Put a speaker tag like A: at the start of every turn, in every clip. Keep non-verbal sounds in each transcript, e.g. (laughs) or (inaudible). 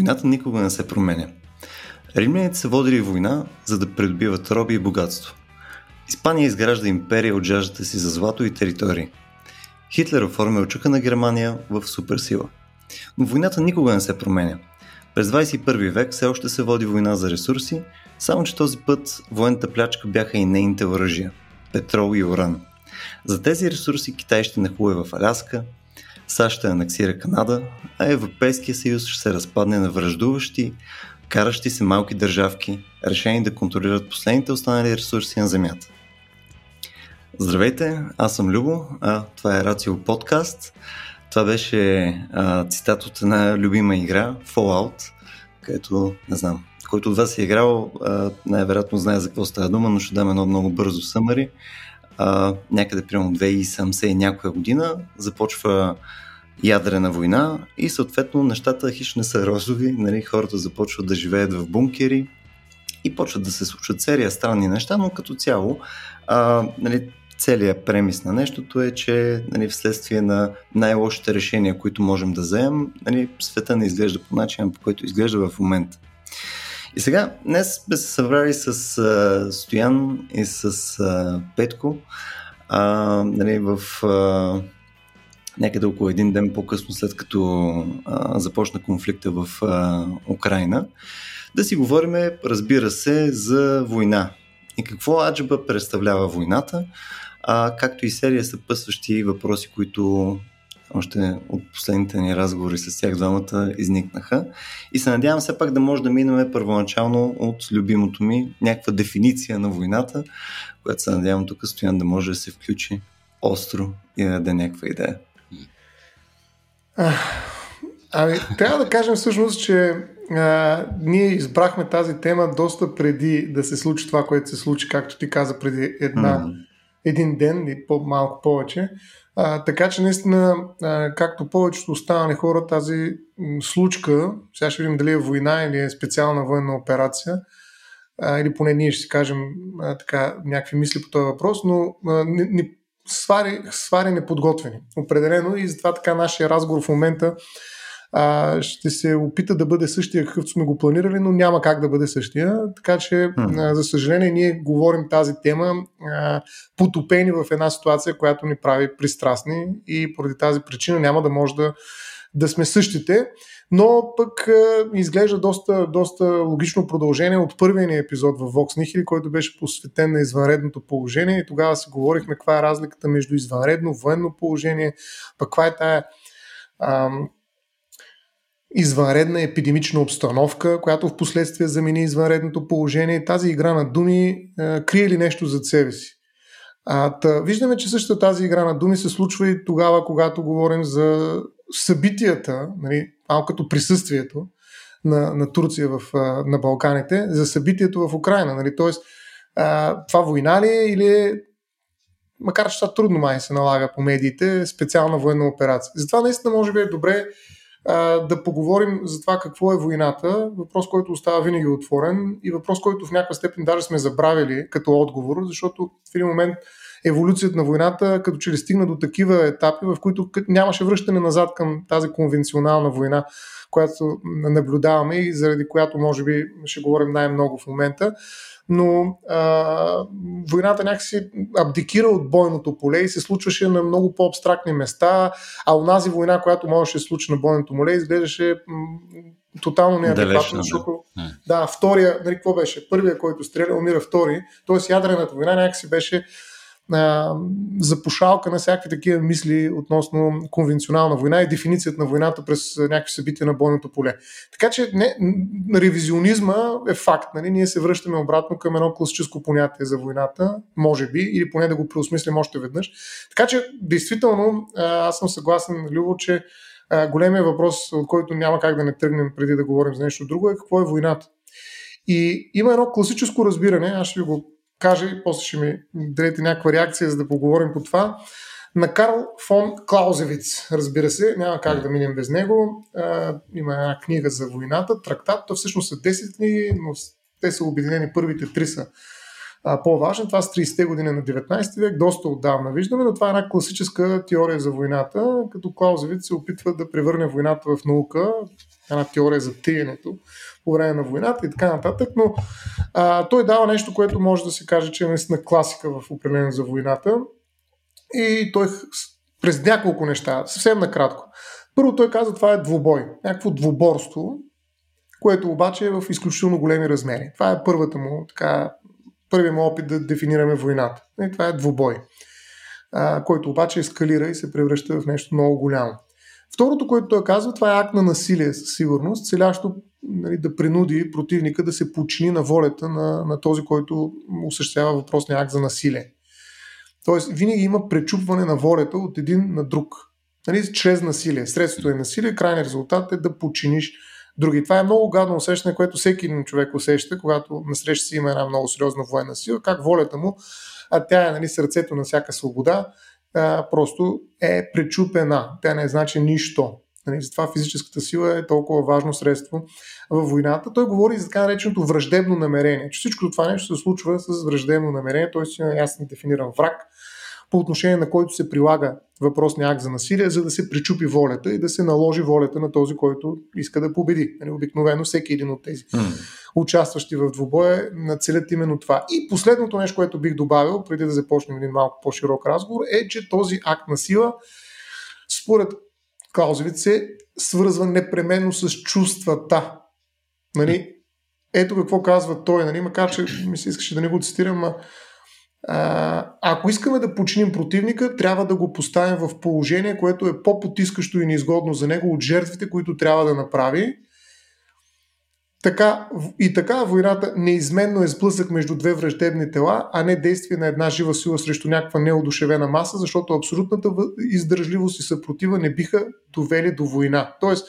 A: Война. Войната никога не се променя. Римляните са водили война, за да придобиват роби и богатство. Испания изгражда империя от жаждата си за злато и територии. Хитлер оформя очука на Германия в суперсила. Но войната никога не се променя. През 21 век все още се води война за ресурси, само че този път военната плячка бяха и нейните оръжия – петрол и уран. За тези ресурси Китай ще нахуе в Аляска, САЩ ще анексира Канада, а Европейския съюз ще се разпадне на връждуващи, каращи се малки държавки, решени да контролират последните останали ресурси на Земята. Здравейте, аз съм Любо, а това е Рацио подкаст. Това беше а, цитат от една любима игра, Fallout, където, не знам, който от вас е играл, най-вероятно знае за какво става дума, но ще дам едно много бързо съмари. А, някъде примерно 2070 и някоя година започва ядрена война и съответно нещата хищ не са розови, нали, хората започват да живеят в бункери и почват да се случват серия странни неща, но като цяло а, нали, целият премис на нещото е, че нали, вследствие на най-лошите решения, които можем да вземем, нали, света не изглежда по начин, по който изглежда в момента. И сега, днес сме се събрали с а, Стоян и с а, Петко а, нали, в а, някъде около един ден по-късно, след като а, започна конфликта в а, Украина, да си говорим, разбира се, за война. И какво аджаба представлява войната, а, както и серия съпъсващи въпроси, които още от последните ни разговори с тях двамата изникнаха. И се надявам все пак да може да минем първоначално от любимото ми някаква дефиниция на войната, която се надявам тук Стоян да може да се включи остро и да даде някаква идея.
B: А, ами, трябва да кажем всъщност, че а, ние избрахме тази тема доста преди да се случи това, което се случи, както ти каза, преди една, mm. Един ден и по-малко повече. А, така че наистина, а, както повечето останали хора, тази случка, сега ще видим дали е война или е специална военна операция, а, или поне ние ще си кажем а, така, някакви мисли по този въпрос, но а, ни, ни свари, свари неподготвени. Определено и затова така нашия разговор в момента а, ще се опита да бъде същия, какъвто сме го планирали, но няма как да бъде същия. Така че, mm. а, за съжаление, ние говорим тази тема а, потопени в една ситуация, която ни прави пристрастни и поради тази причина няма да може да, да сме същите. Но пък а, изглежда доста, доста логично продължение от първия ни епизод в Vox Nihili, който беше посветен на извънредното положение и тогава си говорихме каква е разликата между извънредно, военно положение, пък каква е тая ам, извънредна епидемична обстановка, която в последствие замени извънредното положение. Тази игра на думи а, крие ли нещо зад себе си? А, та, виждаме, че същата тази игра на думи се случва и тогава, когато говорим за събитията, нали, малко като присъствието на, на Турция в, на Балканите, за събитието в Украина. Нали? Тоест, това война ли е или е, макар че това трудно май се налага по медиите, специална военна операция. Затова наистина може би е добре да поговорим за това какво е войната, въпрос, който остава винаги отворен и въпрос, който в някаква степен даже сме забравили като отговор, защото в един момент еволюцията на войната като че ли стигна до такива етапи, в които нямаше връщане назад към тази конвенционална война, която наблюдаваме и заради която може би ще говорим най-много в момента. Но а, войната някакси абдикира от бойното поле и се случваше на много по-абстрактни места, а онази война, която можеше да се случи на бойното поле, изглеждаше м- тотално неадекватно, защото да, втория, нали, какво беше? Първия, който стреля, умира втори, т.е. ядрената война някакси беше а, запушалка на всякакви такива мисли относно конвенционална война и дефиницията на войната през някакви събития на бойното поле. Така че не, ревизионизма е факт. Нали? Ние се връщаме обратно към едно класическо понятие за войната, може би, или поне да го преосмислим още веднъж. Така че, действително, аз съм съгласен, Любо, че големия въпрос, от който няма как да не тръгнем преди да говорим за нещо друго, е какво е войната. И има едно класическо разбиране, аз ще ви го каже и после ще ми дадете някаква реакция, за да поговорим по това. На Карл фон Клаузевиц, разбира се, няма как да минем без него. А, има една книга за войната, трактат, то всъщност са 10 книги, но те са обединени, първите три са а, по-важен. Това с 30-те години на 19 век, доста отдавна виждаме, но това е една класическа теория за войната, като Клаузевиц се опитва да превърне войната в наука, една теория за тиенето по време на войната и така нататък, но а, той дава нещо, което може да се каже, че е наистина класика в определено за войната и той през няколко неща, съвсем накратко. Първо той каза, това е двубой, някакво двуборство, което обаче е в изключително големи размери. Това е първата му, така, първият му опит да дефинираме войната. И това е двубой, а, който обаче ескалира и се превръща в нещо много голямо. Второто, което той казва, това е акт на насилие със сигурност, целящо нали, да принуди противника да се почини на волята на, на този, който осъществява въпросния акт за насилие. Тоест, винаги има пречупване на волята от един на друг. Нали, чрез насилие. Средството е насилие, крайният резултат е да починиш други. Това е много гадно усещане, което всеки един човек усеща, когато насреща си има една много сериозна военна сила, как волята му, а тя е нали, сърцето на всяка свобода, а, просто е пречупена. Тя не значи нищо. Нали, затова физическата сила е толкова важно средство във войната. Той говори за така нареченото враждебно намерение, че всичко това нещо се случва с враждебно намерение, т.е. си ясно дефиниран враг, по отношение на който се прилага въпросния акт за насилие, за да се причупи волята и да се наложи волята на този, който иска да победи. Нали, обикновено всеки един от тези mm. участващи в двубоя нацелят именно това. И последното нещо, което бих добавил, преди да започнем един малко по-широк разговор, е, че този акт на сила, според Клаузевиц, се свързва непременно с чувствата. Нали? Ето какво казва той, нали? макар че ми се искаше да не го цитирам, а ако искаме да починим противника, трябва да го поставим в положение, което е по-потискащо и неизгодно за него от жертвите, които трябва да направи. Така, и така войната неизменно е сблъсък между две враждебни тела, а не действие на една жива сила срещу някаква неодушевена маса, защото абсолютната издържливост и съпротива не биха довели до война. Тоест,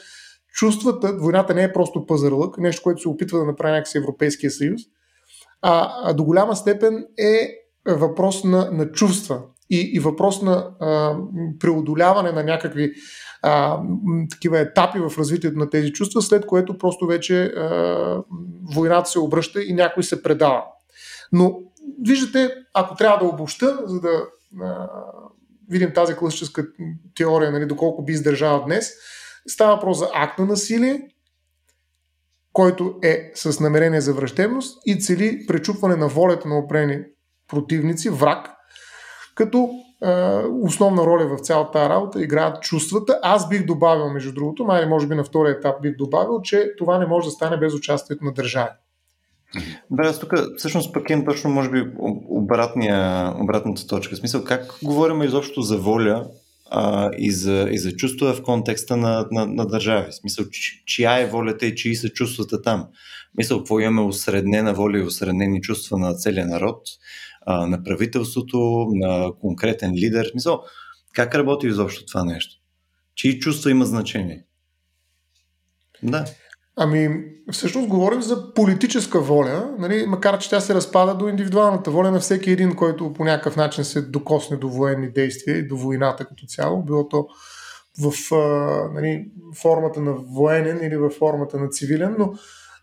B: чувствата, войната не е просто пазарлък, нещо, което се опитва да направи някакси Европейския съюз, а, а до голяма степен е въпрос на, на чувства и, и въпрос на а, преодоляване на някакви а, такива етапи в развитието на тези чувства, след което просто вече а, войната се обръща и някой се предава. Но виждате, ако трябва да обобща, за да а, видим тази класическа теория, нали, доколко би издържала днес, става въпрос за акт на насилие, който е с намерение за враждебност и цели пречупване на волята на опрени противници, враг, като основна роля в цялата работа играят чувствата. Аз бих добавил, между другото, май може би на втория етап бих добавил, че това не може да стане без участието на държави.
A: Да, аз тук всъщност пък имам точно, може би, обратния, обратната точка. В смисъл, как говорим изобщо за воля а, и, за, и за чувства в контекста на, на, на държави? В смисъл, чия е волята и чии са чувствата там? Мисъл, какво имаме осреднена воля и осреднени чувства на целия народ? А, на правителството, на конкретен лидер. Мисъл, как работи изобщо това нещо? Чии чувства има значение? Да.
B: Ами, всъщност говорим за политическа воля, нали, макар че тя се разпада до индивидуалната воля на всеки един, който по някакъв начин се докосне до военни действия и до войната като цяло, било то в нали, формата на военен или в формата на цивилен, но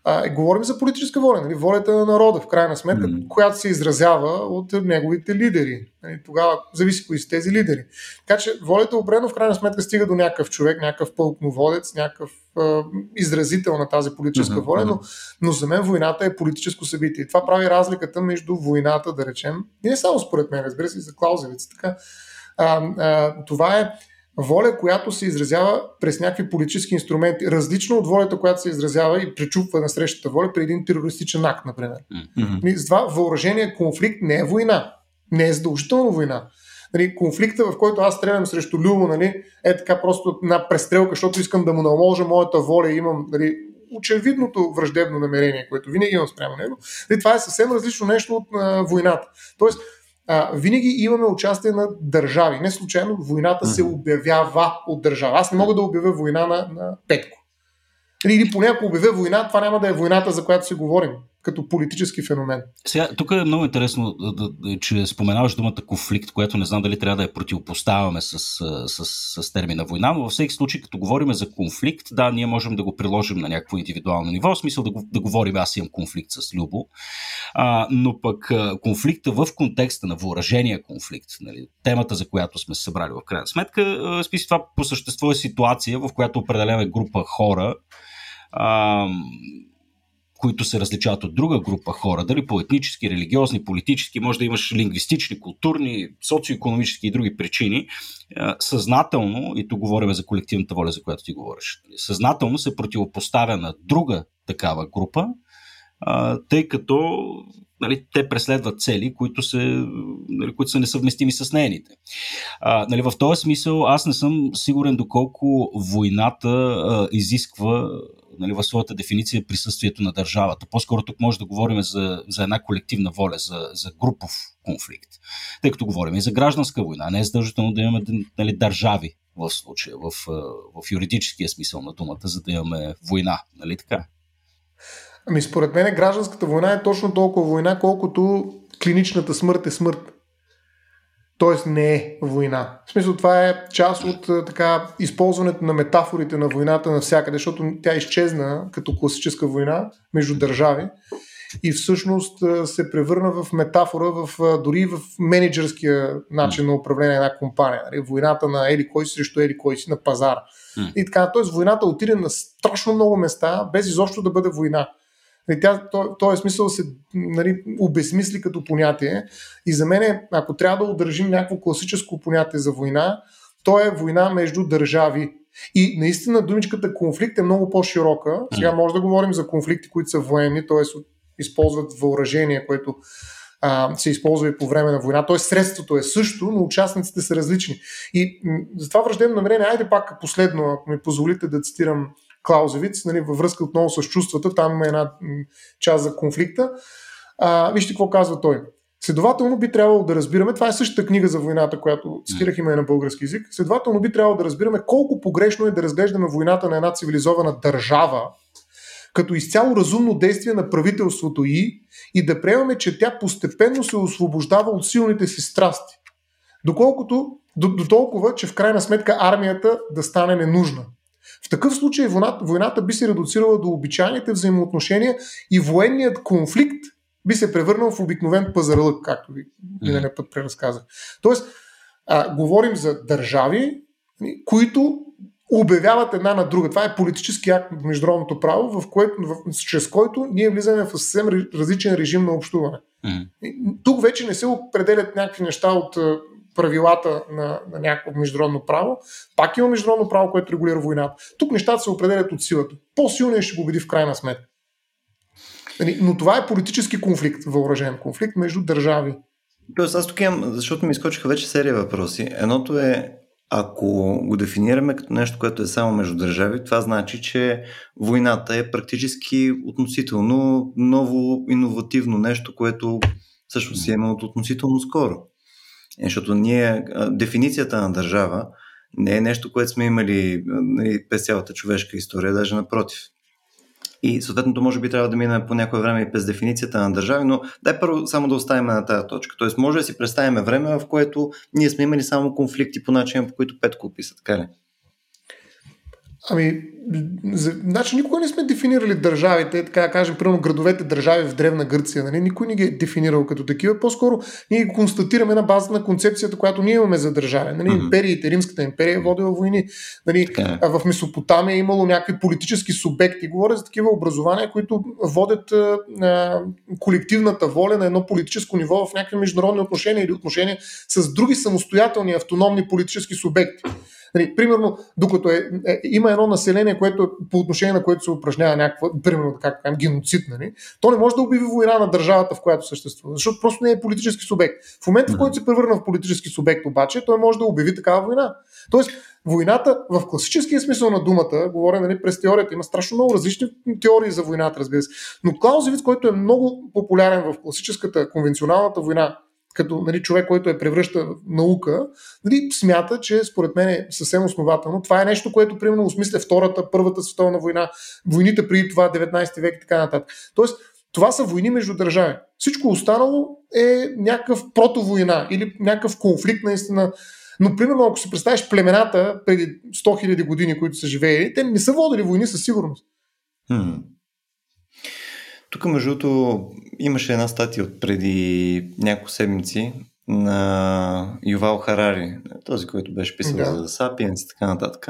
B: а, е, говорим за политическа воля, нали? волята на народа, в крайна сметка, mm. която се изразява от неговите лидери. Нали? Тогава зависи кои са тези лидери. Така че волята определено в крайна сметка стига до някакъв човек, някакъв пълкноводец, някакъв а, изразител на тази политическа mm-hmm. воля, но, но за мен войната е политическо събитие. И това прави разликата между войната, да речем, и не само според мен, разбира се, и за Клаузевица. Така, а, а, това е воля, която се изразява през някакви политически инструменти, различно от волята, която се изразява и пречупва на срещата воля при един терористичен акт, например. Mm-hmm. С това въоръжение конфликт не е война. Не е задължително война. Нали, конфликта, в който аз стрелям срещу Любо, нали, е така просто на престрелка, защото искам да му наложа моята воля и имам нали, очевидното враждебно намерение, което винаги имам спрямо него. Нали, това е съвсем различно нещо от а, войната. Тоест, а, винаги имаме участие на държави. Не случайно войната се обявява от държава. Аз не мога да обявя война на, на Петко. Или поне ако обявя война, това няма да е войната, за която си говорим. Като политически феномен.
C: Сега, тук е много интересно, че споменаваш думата конфликт, което не знам дали трябва да я противопоставяме с, с, с, термина война, но във всеки случай, като говорим за конфликт, да, ние можем да го приложим на някакво индивидуално ниво, в смисъл да, го, да говорим, аз имам конфликт с Любо, а, но пък конфликта в контекста на въоръжения конфликт, нали, темата, за която сме се събрали в крайна сметка, списи това по същество е ситуация, в която определена група хора. А, които се различават от друга група хора, дали по етнически, религиозни, политически, може да имаш лингвистични, културни, социо-економически и други причини, съзнателно, и тук говорим за колективната воля, за която ти говориш, съзнателно се противопоставя на друга такава група, тъй като нали, те преследват цели, които, се, нали, които са несъвместими с нейните. А, нали, в този смисъл аз не съм сигурен доколко войната а, изисква нали, в своята дефиниция присъствието на държавата. По-скоро тук може да говорим за, за една колективна воля, за, за групов конфликт. Тъй като говорим и за гражданска война, не е задължително да имаме нали, държави в случая, в, в юридическия смисъл на думата, за да имаме война. Нали така?
B: Ами според мен гражданската война е точно толкова война, колкото клиничната смърт е смърт. Тоест не е война. В смисъл това е част от така използването на метафорите на войната навсякъде, защото тя изчезна като класическа война между държави и всъщност се превърна в метафора в, дори в менеджерския начин на управление на една компания. Нали? Войната на Ели кой си срещу Ели кой си на пазара. И така, т.е. войната отиде на страшно много места, без изобщо да бъде война. Нали, тя, то, този смисъл се нали, обезмисли като понятие. И за мен, ако трябва да удържим някакво класическо понятие за война, то е война между държави. И наистина думичката конфликт е много по-широка. Сега може да говорим за конфликти, които са военни, т.е. използват въоръжение, което а, се използва и по време на война. Т.е. средството е също, но участниците са различни. И за това враждебно намерение, айде пак последно, ако ми позволите да цитирам Клаузевиц, нали, във връзка отново с чувствата, там има една част за конфликта. А, вижте какво казва той. Следователно би трябвало да разбираме, това е същата книга за войната, която цитирах има на български язик, следователно би трябвало да разбираме колко погрешно е да разглеждаме войната на една цивилизована държава, като изцяло разумно действие на правителството и, и да приемаме, че тя постепенно се освобождава от силните си страсти. Доколкото, до, до толкова, че в крайна сметка армията да стане ненужна. В такъв случай войната, войната би се редуцирала до обичайните взаимоотношения и военният конфликт би се превърнал в обикновен пазарлък, както ви миналия път преразказах. Тоест, а, говорим за държави, които обявяват една на друга. Това е политически акт в международното право, в което, в, чрез който ние влизаме в съвсем различен режим на общуване. Mm-hmm. Тук вече не се определят някакви неща от правилата на, на някакво международно право. Пак има международно право, което регулира войната. Тук нещата се определят от силата. По-силният ще го убеди в крайна сметка. Нали, но това е политически конфликт, въоръжен конфликт между държави.
A: Тоест, аз тук имам, защото ми изкочиха вече серия въпроси. Едното е, ако го дефинираме като нещо, което е само между държави, това значи, че войната е практически относително ново, иновативно нещо, което всъщност е имало относително скоро. Е, защото ние, дефиницията на държава не е нещо, което сме имали нали, през цялата човешка история, даже напротив. И съответното може би трябва да мине по някое време и през дефиницията на държави, но дай първо само да оставим на тази точка. Тоест може да си представим време, в което ние сме имали само конфликти по начин, по който Петко описа, така ли?
B: Ами, значи никога не сме дефинирали държавите, така да кажем, примерно градовете държави в Древна Гърция. Нали? Никой не ги е дефинирал като такива. По-скоро ние ги констатираме на база на концепцията, която ние имаме за държави. Нали? Mm-hmm. Империите, Римската империя е водила войни. Нали? Okay. Е. В Месопотамия е имало някакви политически субекти. Говоря за такива образования, които водят а, колективната воля на едно политическо ниво в някакви международни отношения или отношения с други самостоятелни автономни политически субекти. Нали, примерно, докато е, е, има едно население, което по отношение на което се упражнява някаква, примерно, как кажем, геноцид, нали, то не може да обяви война на държавата, в която съществува, защото просто не е политически субект. В момента, в който се превърна в политически субект, обаче, той може да обяви такава война. Тоест, войната в класическия смисъл на думата, говоря нали, през теорията, има страшно много различни теории за войната, разбира се. Но Клаузевиц, който е много популярен в класическата, конвенционалната война, като нали, човек, който е превръща наука, нали, смята, че според мен е съвсем основателно. Това е нещо, което примерно осмисля Втората, Първата световна война, войните преди това, 19 век и така нататък. Тоест, това са войни между държави. Всичко останало е някакъв протовойна или някакъв конфликт наистина. Но, примерно, ако си представиш племената преди 100 000 години, които са живеели, те не са водили войни със сигурност.
A: Хм. Тук, между другото, имаше една статия от преди няколко седмици на Ювал Харари, този, който беше писал да. за Сапиенс и така нататък.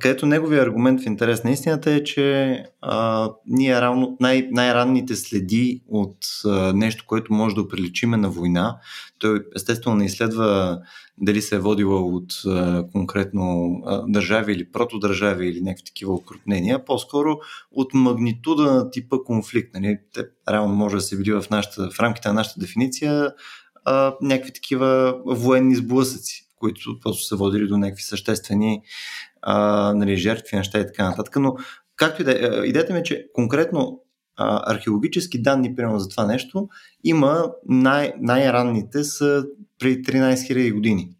A: Където неговия аргумент в интерес на истината е, че а, ние равно, най- най-ранните следи от а, нещо, което може да оприличиме на война, той естествено не изследва дали се е водила от а, конкретно а, държави или протодържави или някакви такива окрупнения, по-скоро от магнитуда на типа конфликт. Нали? Те реално може да се види в, нашата, в рамките на нашата дефиниция а, някакви такива военни сблъсъци които просто са водили до някакви съществени а, нали, жертви, неща и така нататък. Но както и да е, идеята ми е, че конкретно а, археологически данни, примерно за това нещо, има най- най-ранните са при 13 000 години.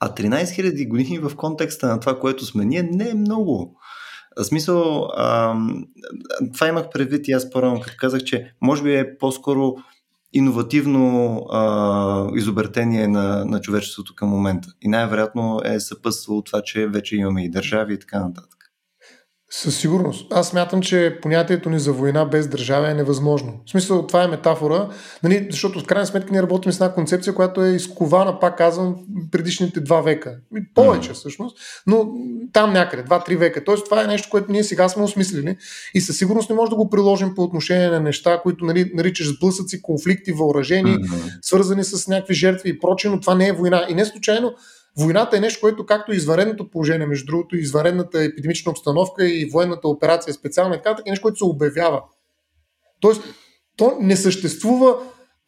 A: А 13 000 години в контекста на това, което сме ние, не е много. В смисъл, а, това имах предвид и аз по-рано, като казах, че може би е по-скоро иновативно а, изобретение на, на човечеството към момента. И най-вероятно е съпътствало това, че вече имаме и държави и така нататък.
B: Със сигурност. Аз мятам, че понятието ни за война без държава е невъзможно. В смисъл, това е метафора, нали, защото в крайна сметка ние работим с една концепция, която е изкована, пак казвам, предишните два века. Повече всъщност, но там някъде, два-три века. Тоест това е нещо, което ние сега сме осмислили и със сигурност не може да го приложим по отношение на неща, които нали, наричаш сблъсъци, конфликти, въоръжени, mm-hmm. свързани с някакви жертви и прочее, но това не е война. И не случайно Войната е нещо, което както извареното положение, между другото, изварената епидемична обстановка и военната операция специално и така, е нещо, което се обявява. Тоест, то не съществува,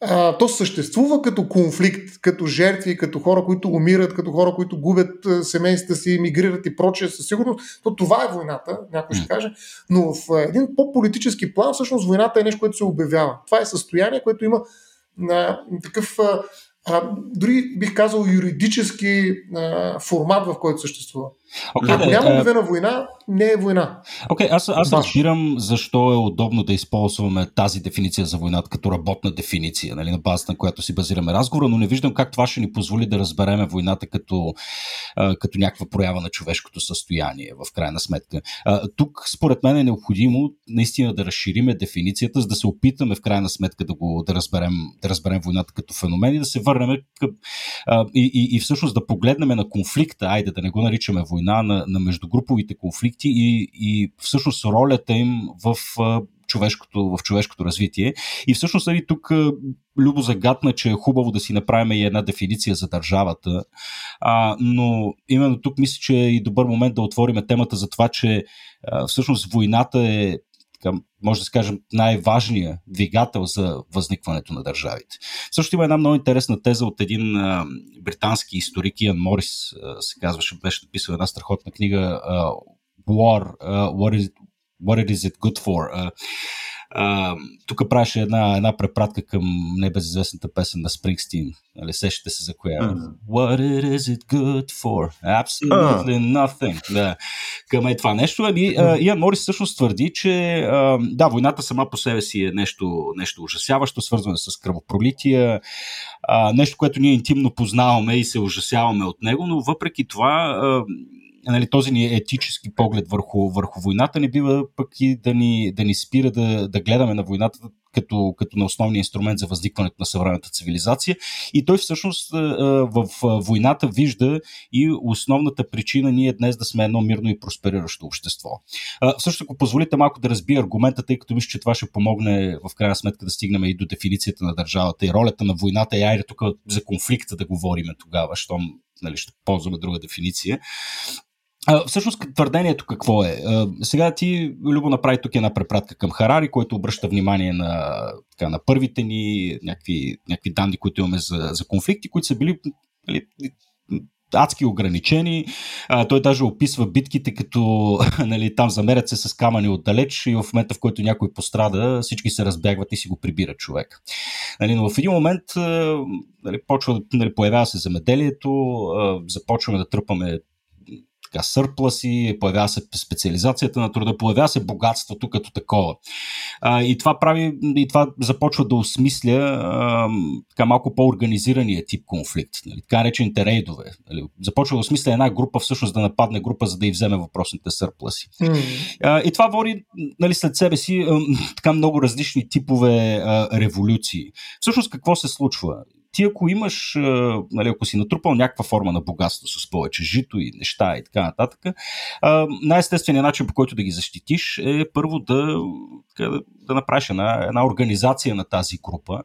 B: а, то съществува като конфликт, като жертви, като хора, които умират, като хора, които губят семействата си, мигрират и прочее, със сигурност. То това е войната, някой ще каже. Но в един по-политически план, всъщност, войната е нещо, което се обявява. Това е състояние, което има на такъв дори бих казал юридически формат, в който съществува. Okay, Ако няма обявена война, не е война.
C: Окей, okay, аз, аз разбирам защо е удобно да използваме тази дефиниция за войната като работна дефиниция, нали, на базата на която си базираме разговора, но не виждам как това ще ни позволи да разбереме войната като, като някаква проява на човешкото състояние, в крайна сметка. Тук, според мен, е необходимо наистина да разшириме дефиницията, за да се опитаме в крайна сметка да, го, да, разберем, да разберем войната като феномен и да се върнем към, и, и, и всъщност да погледнем на конфликта, айде да не го наричаме война, война, на, на междугруповите конфликти и, и всъщност ролята им в човешкото, в човешкото развитие. И всъщност нали, тук Любо загадна, че е хубаво да си направим и една дефиниция за държавата, а, но именно тук мисля, че е и добър момент да отворим темата за това, че а, всъщност войната е така, може да се кажем, най-важният двигател за възникването на държавите. Също има една много интересна теза от един а, британски историк, Иан Морис, а, се казваше, беше написал една страхотна книга а, War, uh, what, is, what is it good for? Uh, тук правеше една, една препратка към небезизвестната песен на Спрингстин. Нали, сещате се за коя? Mm. What is it good for? Absolutely uh. nothing. Да. Към е това нещо. Ами, Иан Морис всъщност твърди, че uh, да, войната сама по себе си е нещо, нещо ужасяващо, свързване с кръвопролития, uh, нещо, което ние интимно познаваме и се ужасяваме от него, но въпреки това uh, нали, този ни етически поглед върху, върху войната не бива пък и да ни, да ни спира да, да гледаме на войната като, като на основния инструмент за възникването на съвременната цивилизация. И той всъщност в войната вижда и основната причина ние днес да сме едно мирно и проспериращо общество. Също, ако позволите малко да разбия аргумента, тъй като мисля, че това ще помогне в крайна сметка да стигнем и до дефиницията на държавата и ролята на войната. И айде тук за конфликта да говорим тогава, щом нали, ще ползваме друга дефиниция. А, всъщност твърдението какво е? А, сега ти, Любо, направи тук една препратка към Харари, който обръща внимание на, така, на първите ни някакви, някакви данни, които имаме за, за конфликти, които са били нали, адски ограничени. А, той даже описва битките като (laughs) нали, там замерят се с камъни отдалеч и в момента, в който някой пострада, всички се разбягват и си го прибират човек. Нали, но в един момент нали, почва, нали, появява се замеделието, започваме да тръпаме така сърпласи, появява се специализацията на труда, появява се богатството като такова. А, и това прави, и това започва да осмисля а, така малко по-организирания тип конфликт, нали, така речените рейдове. Нали. Започва да осмисля една група всъщност да нападне група, за да й вземе въпросните сърпласи. Mm. А, и това води нали, след себе си а, така много различни типове а, революции. Всъщност какво се случва? Ти ако имаш, нали, ако си натрупал някаква форма на богатство с повече жито и неща и така нататък, най-естественият начин по който да ги защитиш е първо да, да, направиш една, една организация на тази група,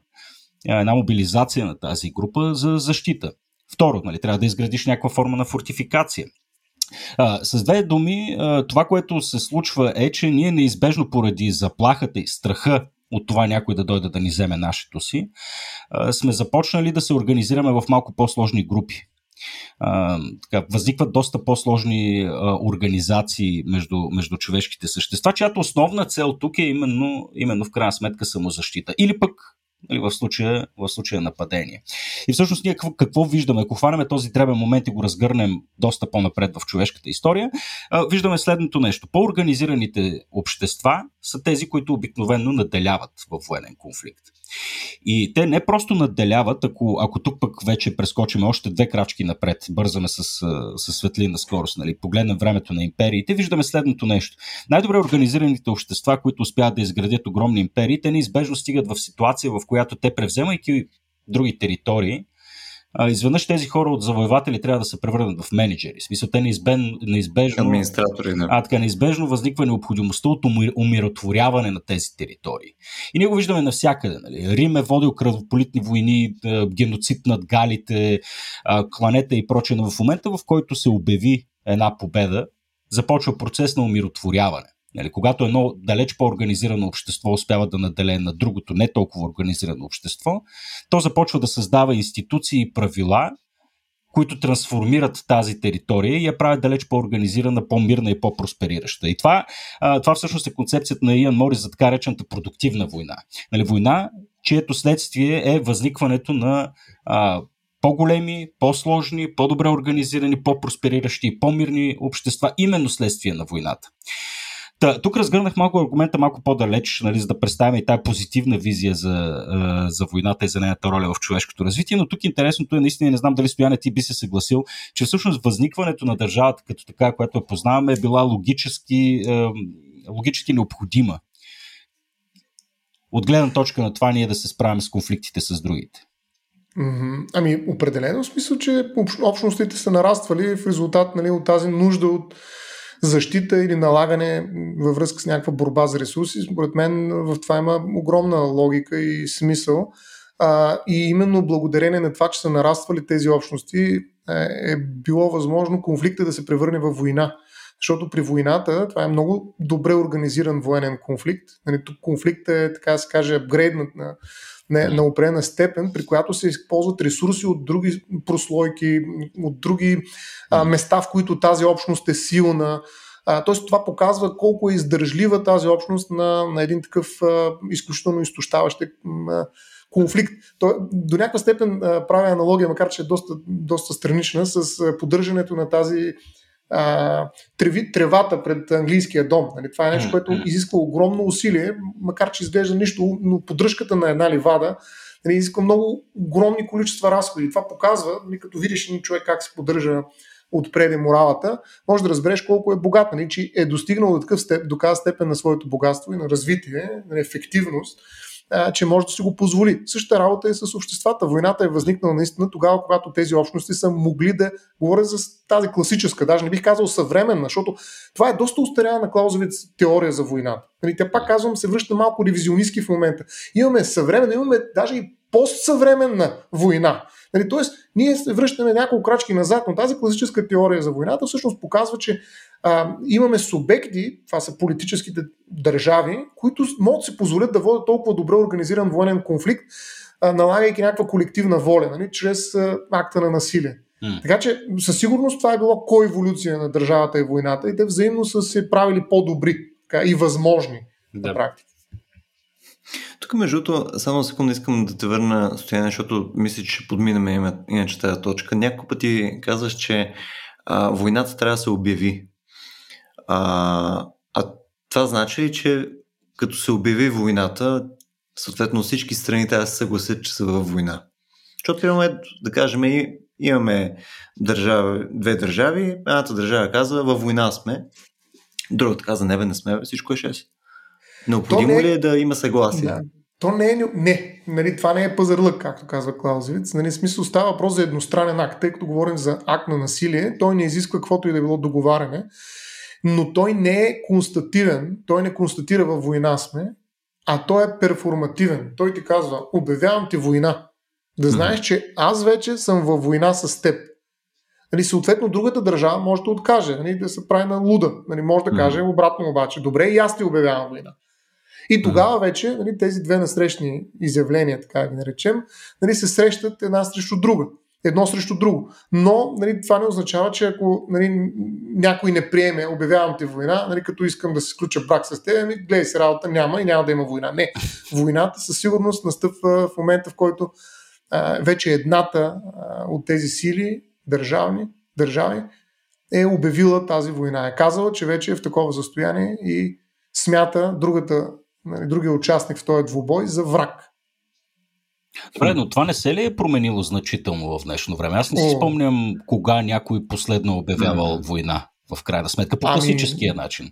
C: една мобилизация на тази група за защита. Второ, нали, трябва да изградиш някаква форма на фортификация. А, с две думи, това, което се случва е, че ние неизбежно поради заплахата и страха от това някой да дойде да ни вземе нашето си, сме започнали да се организираме в малко по-сложни групи. А, така, възникват доста по-сложни организации между, между човешките същества, чиято основна цел тук е именно, именно в крайна сметка самозащита. Или пък нали, в, случая, в случая нападение. И всъщност ние какво, какво виждаме? Ако хванеме този дребен момент и го разгърнем доста по-напред в човешката история, а, виждаме следното нещо. По-организираните общества са тези, които обикновенно наделяват в военен конфликт. И те не просто надделяват, ако, ако тук пък вече прескочим още две крачки напред, бързаме с, с светлина скорост, нали, погледнем времето на империите, виждаме следното нещо. Най-добре организираните общества, които успяват да изградят огромни империи, те неизбежно стигат в ситуация, в която те, превземайки други територии, а, изведнъж тези хора от завоеватели трябва да се превърнат в менеджери. В смисъл, те неизбен, неизбежно.
A: Администратори, да.
C: А, така, неизбежно възниква необходимостта от умиротворяване на тези територии. И ние го виждаме навсякъде. Нали? Рим е водил кръвополитни войни, геноцид над галите, кланета и прочее, но в момента, в който се обяви една победа, започва процес на умиротворяване. Нали, когато едно далеч по-организирано общество успява да наделе на другото не толкова организирано общество, то започва да създава институции и правила, които трансформират тази територия и я правят далеч по-организирана, по-мирна и по-просперираща. И това, това всъщност е концепцията на Иан Морис за така речената продуктивна война. Нали, война, чието следствие е възникването на а, по-големи, по-сложни, по-добре организирани, по-проспериращи и по-мирни общества, именно следствие на войната. Та, тук разгърнах малко аргумента малко по-далеч, нали, за да представим и тази позитивна визия за, за войната и за нейната роля в човешкото развитие, но тук интересното е, наистина не знам дали Стояне ти би се съгласил, че всъщност възникването на държавата като така, която я познаваме, е била логически, логически необходима. От гледна точка на това ние да се справим с конфликтите с другите.
B: Ами, определено смисъл, че общностите са нараствали в резултат нали, от тази нужда от защита или налагане във връзка с някаква борба за ресурси. Според мен в това има огромна логика и смисъл. А, и именно благодарение на това, че са нараствали тези общности, е, е било възможно конфликта да се превърне в война. Защото при войната това е много добре организиран военен конфликт. Нали, тук конфликт е, така да се каже, апгрейднат на на, на определена степен, при която се използват ресурси от други прослойки, от други а, места, в които тази общност е силна. А, тоест това показва колко е издържлива тази общност на, на един такъв а, изключително изтощаващ а, конфликт. Той, до някаква степен а, правя аналогия, макар че е доста, доста странична, с а, поддържането на тази а, треви, тревата пред английския дом. Нали? Това е нещо, което изисква огромно усилие, макар че изглежда нищо, но поддръжката на една ливада нали, изисква много огромни количества разходи. Това показва, нали, като видиш един човек как се поддържа отпреде моралата, може да разбереш колко е богат, нали, че е достигнал до такъв степ, до степен на своето богатство и на развитие, на ефективност, че може да си го позволи. Същата работа е с обществата. Войната е възникнала наистина тогава, когато тези общности са могли да говоря за тази класическа, даже не бих казал съвременна, защото това е доста устаряна на Клаузовиц теория за войната. Нали, те пак казвам, се връща малко ревизионистски в момента. Имаме съвременна, имаме даже и постсъвременна война. Нали, тоест, ние се връщаме няколко крачки назад, но тази класическа теория за войната всъщност показва, че а, имаме субекти, това са политическите държави, които могат да се позволят да водят толкова добре организиран военен конфликт, а, налагайки някаква колективна воля, нали, чрез а, акта на насилие. Mm. Така че със сигурност това е било коеволюция на държавата и войната и те взаимно са се правили по-добри така, и възможни да. на практика.
A: Тук, между другото, само секунда искам да те върна стояние, защото мисля, че ще подминем иначе тази точка. Няколко пъти казваш, че а, войната трябва да се обяви. А, а това значи ли, че като се обяви войната, съответно всички страни трябва да се съгласят, че са във война? Защото имаме, да кажем, имаме държави, две държави, едната държава казва, във война сме, другата казва, не бе, не сме, всичко е 6. Необходимо не... ли е да има съгласие? Да.
B: То не е. Не, нали, това не е пазарлък, както казва Клаузевиц. Нали, смисъл става въпрос за едностранен акт, тъй като говорим за акт на насилие, той не изисква каквото и да е било договаряне, но той не е констативен, той не констатира във война сме, а той е перформативен. Той ти казва, обявявам ти война. Да знаеш, че аз вече съм във война с теб. Нали, съответно, другата държава може да откаже, нали, да се прави на луда. Нали, може да каже обратно обаче. Добре, и аз ти обявявам война. И тогава вече нали, тези две насрещни изявления, така ги наречем, нали, се срещат една срещу друга. Едно срещу друго. Но нали, това не означава, че ако нали, някой не приеме, обявявам ти война, нали, като искам да се сключа брак с теб, ами, гледай се, работа няма и няма да има война. Не. Войната със сигурност настъпва в момента, в който а, вече едната а, от тези сили, държавни, държави, е обявила тази война. Е казала, че вече е в такова състояние и смята другата нали, другия участник в този двубой за враг.
C: Добре, но това не се ли е променило значително в днешно време? Аз не си спомням кога някой последно обявявал война, в крайна сметка, по ами, класическия ами... начин.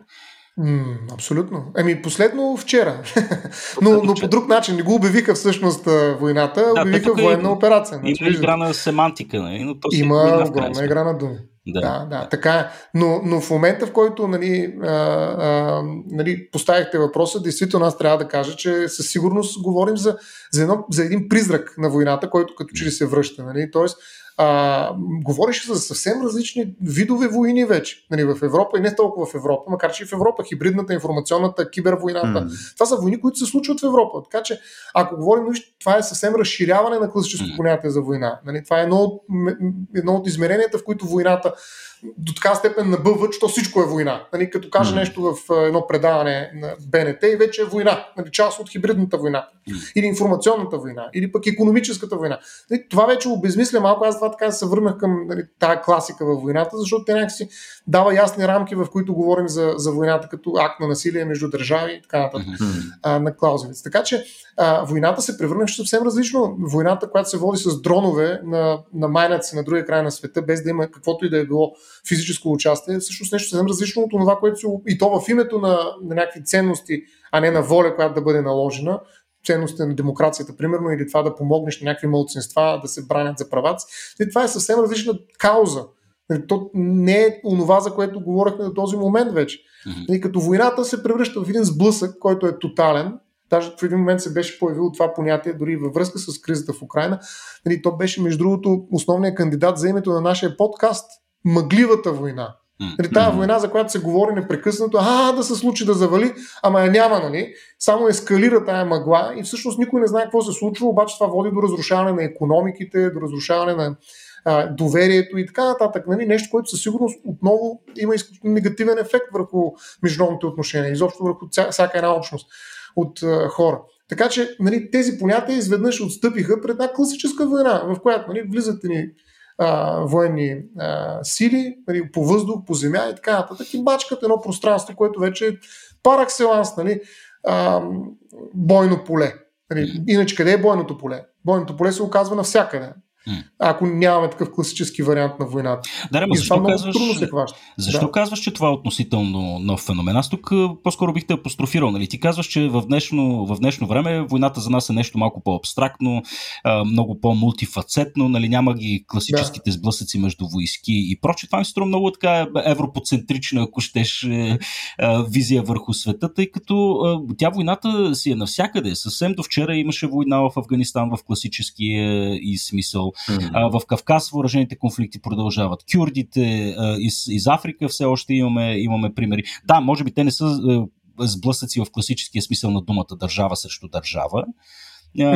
B: М, абсолютно. Еми, последно вчера. (laughs) но, но по друг начин. Не го обявиха всъщност войната, да, обявиха военна е, операция.
C: Има значи, игра на семантика, нали? но
B: то Има огромна игра на думи. Да, да, да така е. Но, но в момента, в който нали, а, а, нали, поставихте въпроса, действително аз трябва да кажа, че със сигурност говорим за, за, едно, за един призрак на войната, който като че ли се връща. Нали? Тоест, а, говореше за съвсем различни видове войни вече нали, в Европа и не толкова в Европа, макар че и в Европа хибридната, информационната, кибервойната. Mm. Това са войни, които се случват в Европа. Така че, ако говорим, това е съвсем разширяване на класическото mm. понятие за война. Нали, това е едно от, едно от измеренията, в които войната до така степен набъват, че всичко е война. Нали, като каже mm. нещо в едно предаване на БНТ и вече е война. Нали, част от хибридната война. Или информационната война. Или пък економическата война. Нали, това вече обезмисля малко. Аз това така се върнах към нали, тая класика във войната, защото те някакси дава ясни рамки, в които говорим за, за войната като акт на насилие между държави и така нататък на Клаузевиц. Така че а, войната се превърна в съвсем различно. Войната, която се води с дронове на, на майнаци на другия край на света, без да има каквото и да е било физическо участие, всъщност нещо съвсем различно от това, което. И то в името на, на някакви ценности, а не на воля, която да бъде наложена, ценностите на демокрацията, примерно, или това да помогнеш на някакви мълцинства да се бранят за правата. И това е съвсем различна кауза. Нали, то не е онова, за което говорихме до този момент вече. Mm-hmm. И като войната се превръща в един сблъсък, който е тотален. Даже в един момент се беше появило това понятие, дори във връзка с кризата в Украина. Нали, то беше, между другото, основният кандидат за името на нашия подкаст Мъгливата война. Нали, тази война, за която се говори непрекъснато, а, да се случи да завали, ама я няма, нали? Само ескалира тая мъгла и всъщност никой не знае какво се случва, обаче това води до разрушаване на економиките, до разрушаване на а, доверието и така нататък. Нали? Нещо, което със сигурност отново има негативен ефект върху международните отношения, изобщо върху всяка една общност от а, хора. Така че нали, тези понятия изведнъж отстъпиха пред една класическа война, в която нали, влизат ни а, военни а, сили нали, по въздух, по земя и така нататък и бачкат едно пространство, което вече е паракселанс, нали, а, бойно поле. Нали, иначе къде е бойното поле? Бойното поле се оказва навсякъде ако нямаме такъв класически вариант на войната.
C: Да, да, защо много казваш, трудно се хваща. Защо да. казваш, че това е относително нов феномен? Аз тук по-скоро бих те апострофирал. Нали? Ти казваш, че в днешно, в днешно време войната за нас е нещо малко по-абстрактно, много по-мултифацетно, нали? няма ги класическите да. сблъсъци между войски и проче. Това ми струва много така европоцентрична, ако щеш, е, визия върху света, тъй като тя войната си е навсякъде. Съвсем до вчера имаше война в Афганистан в класическия и смисъл. Mm-hmm. В Кавказ въоръжените конфликти продължават. Кюрдите из, из Африка все още имаме, имаме примери. Да, може би те не са сблъсъци в класическия смисъл на думата държава срещу държава,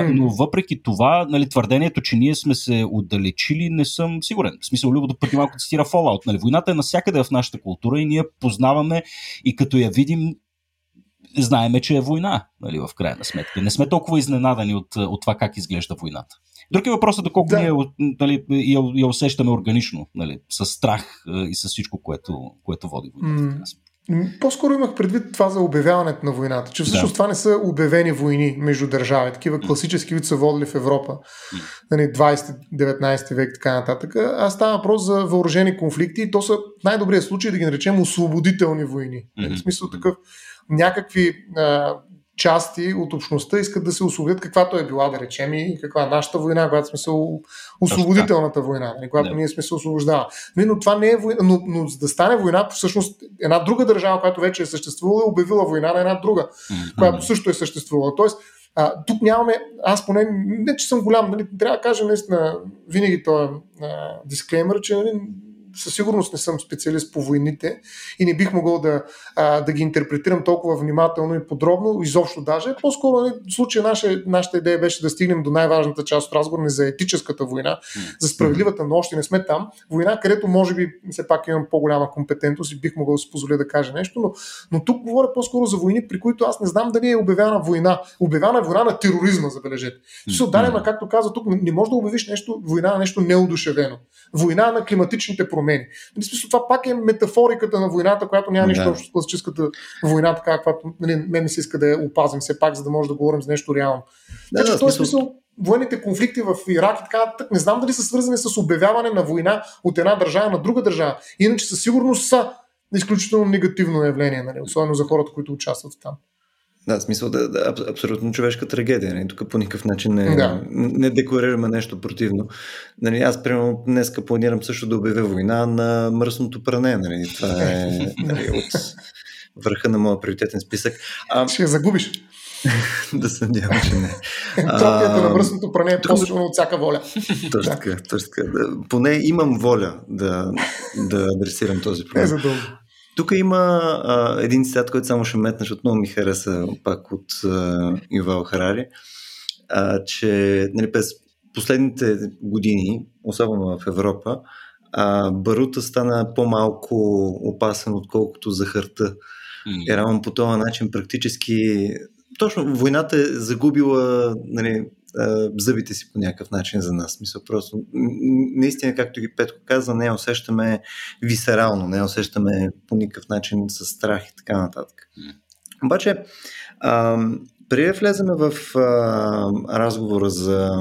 C: но въпреки това, нали, твърдението, че ние сме се отдалечили, не съм сигурен. В смисъл, Любо преди малко цитира Fallout. Нали, войната е навсякъде в нашата култура и ние познаваме и като я видим, знаеме, че е война, нали, в крайна сметка. Не сме толкова изненадани от, от това как изглежда войната. Други въпрос е доколко да. ние нали, я, я усещаме органично, нали, с страх и с всичко, което, което води войната. Mm.
B: По-скоро имах предвид това за обявяването на войната, че всъщност да. това не са обявени войни между държави, такива класически, които са водили в Европа, нали, 20-19 век така нататък. А става въпрос за въоръжени конфликти и то са в най-добрия случай да ги наречем освободителни войни. Mm-hmm. В смисъл такъв някакви а, части от общността искат да се освободят каквато е била, да речем, и каква е нашата война, когато сме се освободителната война, нали, когато не. ние сме се освобождавали. Нали, но това не е война, но, но за да стане война, всъщност една друга държава, която вече е съществувала, е обявила война на една друга, mm-hmm. която също е съществувала. Тоест, а, тук нямаме, аз поне, не че съм голям, нали, трябва да кажа наистина, винаги този дисклеймер, че нали, със сигурност не съм специалист по войните и не бих могъл да, а, да ги интерпретирам толкова внимателно и подробно, изобщо даже. По-скоро нали, в случая наша, нашата идея беше да стигнем до най-важната част от разговора за етическата война, за справедливата, но още не сме там. Война, където може би все пак имам по-голяма компетентност и бих могъл да си позволя да кажа нещо, но, но тук говоря по-скоро за войни, при които аз не знам дали е обявена война. Обявена е война на тероризма, забележете. Ще отдаляме, както каза тук, не може да обявиш нещо, война на нещо неодушевено. Война на климатичните промени промени. Нали, смисъл, това пак е метафориката на войната, която няма нищо общо с класическата война, така каквато нали, мен ми се иска да я опазим все пак, за да може да говорим за нещо реално. Да, така да, в този смисъл, смисъл военните конфликти в Ирак и така нататък, не знам дали са свързани с обявяване на война от една държава на друга държава. Иначе със сигурност са изключително негативно явление, нали, особено за хората, които участват там.
A: Да, смисъл да, да абсолютно човешка трагедия. Не? Нали? Тук по никакъв начин не, да. не декларираме нещо противно. Нали, аз, примерно, днеска планирам също да обявя война на мръсното пране. Нали? Това е нали, от върха на моя приоритетен списък.
B: А... Ще я загубиш. (laughs)
A: да се надявам, че не.
B: Тропията на мръсното пране е по-силно от всяка воля.
A: Точно така, точно така. Поне имам воля да, да адресирам този проблем.
B: Е, задълго.
A: Тук има а, един цитат, който само ще метнеш, отново ми хареса пак от а, Ювал Харари, а, че нали, през последните години, особено в Европа, а, барута стана по-малко опасен, отколкото захарта. Mm. И равно по този начин практически точно войната е загубила нали, зъбите си по някакъв начин за нас. Мисля, просто наистина, както ги Петко каза, не усещаме висерално, не усещаме по никакъв начин с страх и така нататък. Обаче, а, преди да влеземе в а, разговора за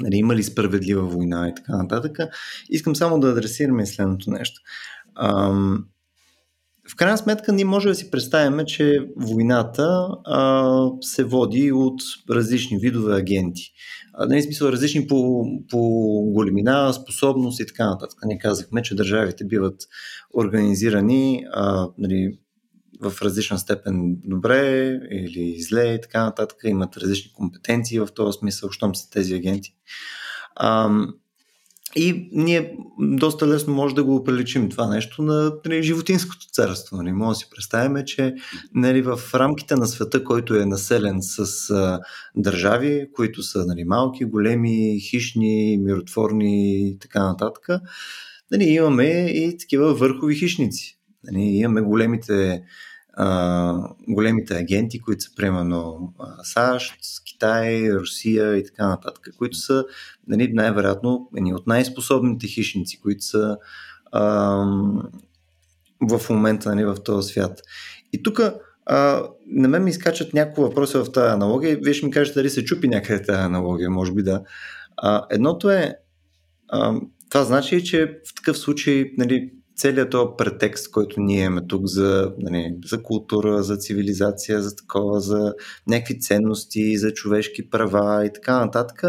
A: нали, има ли справедлива война и така нататък, искам само да адресираме следното нещо. А, в крайна сметка ние може да си представяме, че войната а, се води от различни видове агенти. А, не е смисъл различни по, по големина, способност и така нататък. Ние казахме, че държавите биват организирани а, нали, в различна степен добре или зле и така нататък. Имат различни компетенции в този смисъл, щом са тези агенти. А, и ние доста лесно може да го приличим това нещо на нали, животинското царство. Нали. Може да си представим, че нали, в рамките на света, който е населен с а, държави, които са нали, малки, големи, хищни, миротворни и така нататък, нали, имаме и такива върхови хищници. Нали, имаме големите а, големите агенти, които са примерно САЩ, Китай, Русия и така нататък, които са нали, най-вероятно едни от най-способните хищници, които са а, в момента нали, в този свят. И тук на мен ми изкачат няколко въпроса в тази аналогия. Вие ще ми кажете дали се чупи някъде тази аналогия, може би да. А, едното е, а, това значи, че в такъв случай нали, целият този претекст, който ние имаме тук за, нали, за култура, за цивилизация, за такова, за някакви ценности, за човешки права и така нататък,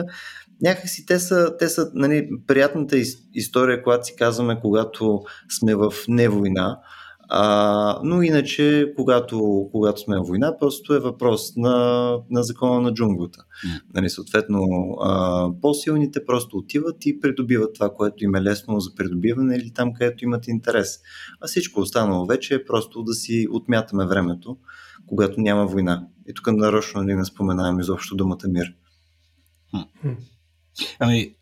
A: някакси те са, те са нали, приятната история, която си казваме, когато сме в невойна. А, но иначе, когато, когато сме в война, просто е въпрос на, на закона на джунглата. Mm. Нали, съответно, а, по-силните просто отиват и придобиват това, което им е лесно за придобиване или там, където имат интерес. А всичко останало вече е просто да си отмятаме времето, когато няма война. И тук нарочно нали, не споменавам изобщо думата мир.
C: Ами,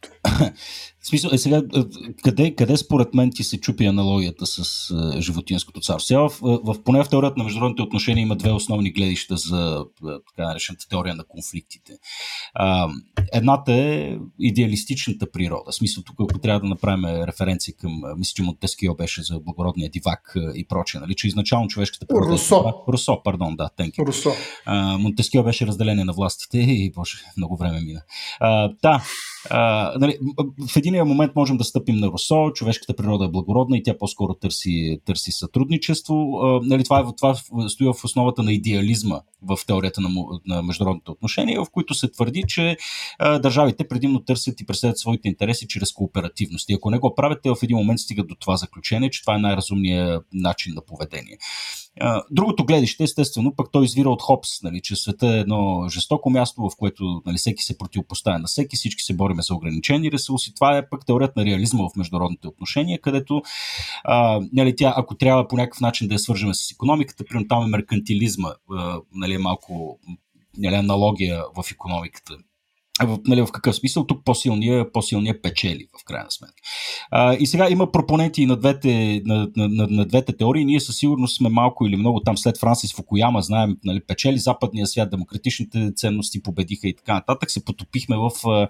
C: в смисъл, е сега, е, къде, къде според мен ти се чупи аналогията с е, животинското царство? Сега в, в, в поне в теорията на международните отношения има две основни гледища за е, така наречената теория на конфликтите. А, едната е идеалистичната природа. В смисъл, тук ако трябва да направим референция към, мисля, че Монтескио беше за благородния дивак и прочее, нали, че изначално човешката природа...
B: Русо.
C: Русо, пардон, да, тенки.
B: Русо.
C: А, Монтескио беше разделение на властите и, боже, много време мина. А, да, а, нали, в един момент можем да стъпим на Русо, човешката природа е благородна и тя по-скоро търси, търси сътрудничество. А, нали, това, е, това стои в основата на идеализма в теорията на, на международните отношения, в които се твърди, че а, държавите предимно търсят и преследват своите интереси чрез кооперативност. И ако не го правят, те в един момент стигат до това заключение, че това е най-разумният начин на поведение. Другото гледище, естествено, пък той извира от Хопс, нали, че света е едно жестоко място, в което нали, всеки се противопоставя на всеки, всички се бориме за ограничени ресурси. Това е пък теорията на реализма в международните отношения, където а, нали, тя, ако трябва по някакъв начин да я свържем с економиката, примерно там е меркантилизма, а, нали, е малко нали, аналогия в економиката в, нали, в какъв смисъл тук по-силния, по-силния печели в крайна сметка. А, и сега има пропоненти на двете, на, на, на, на двете теории. Ние със сигурност сме малко или много там след Франсис Фукуяма, знаем, нали, печели западния свят, демократичните ценности победиха и така нататък. Се потопихме в а,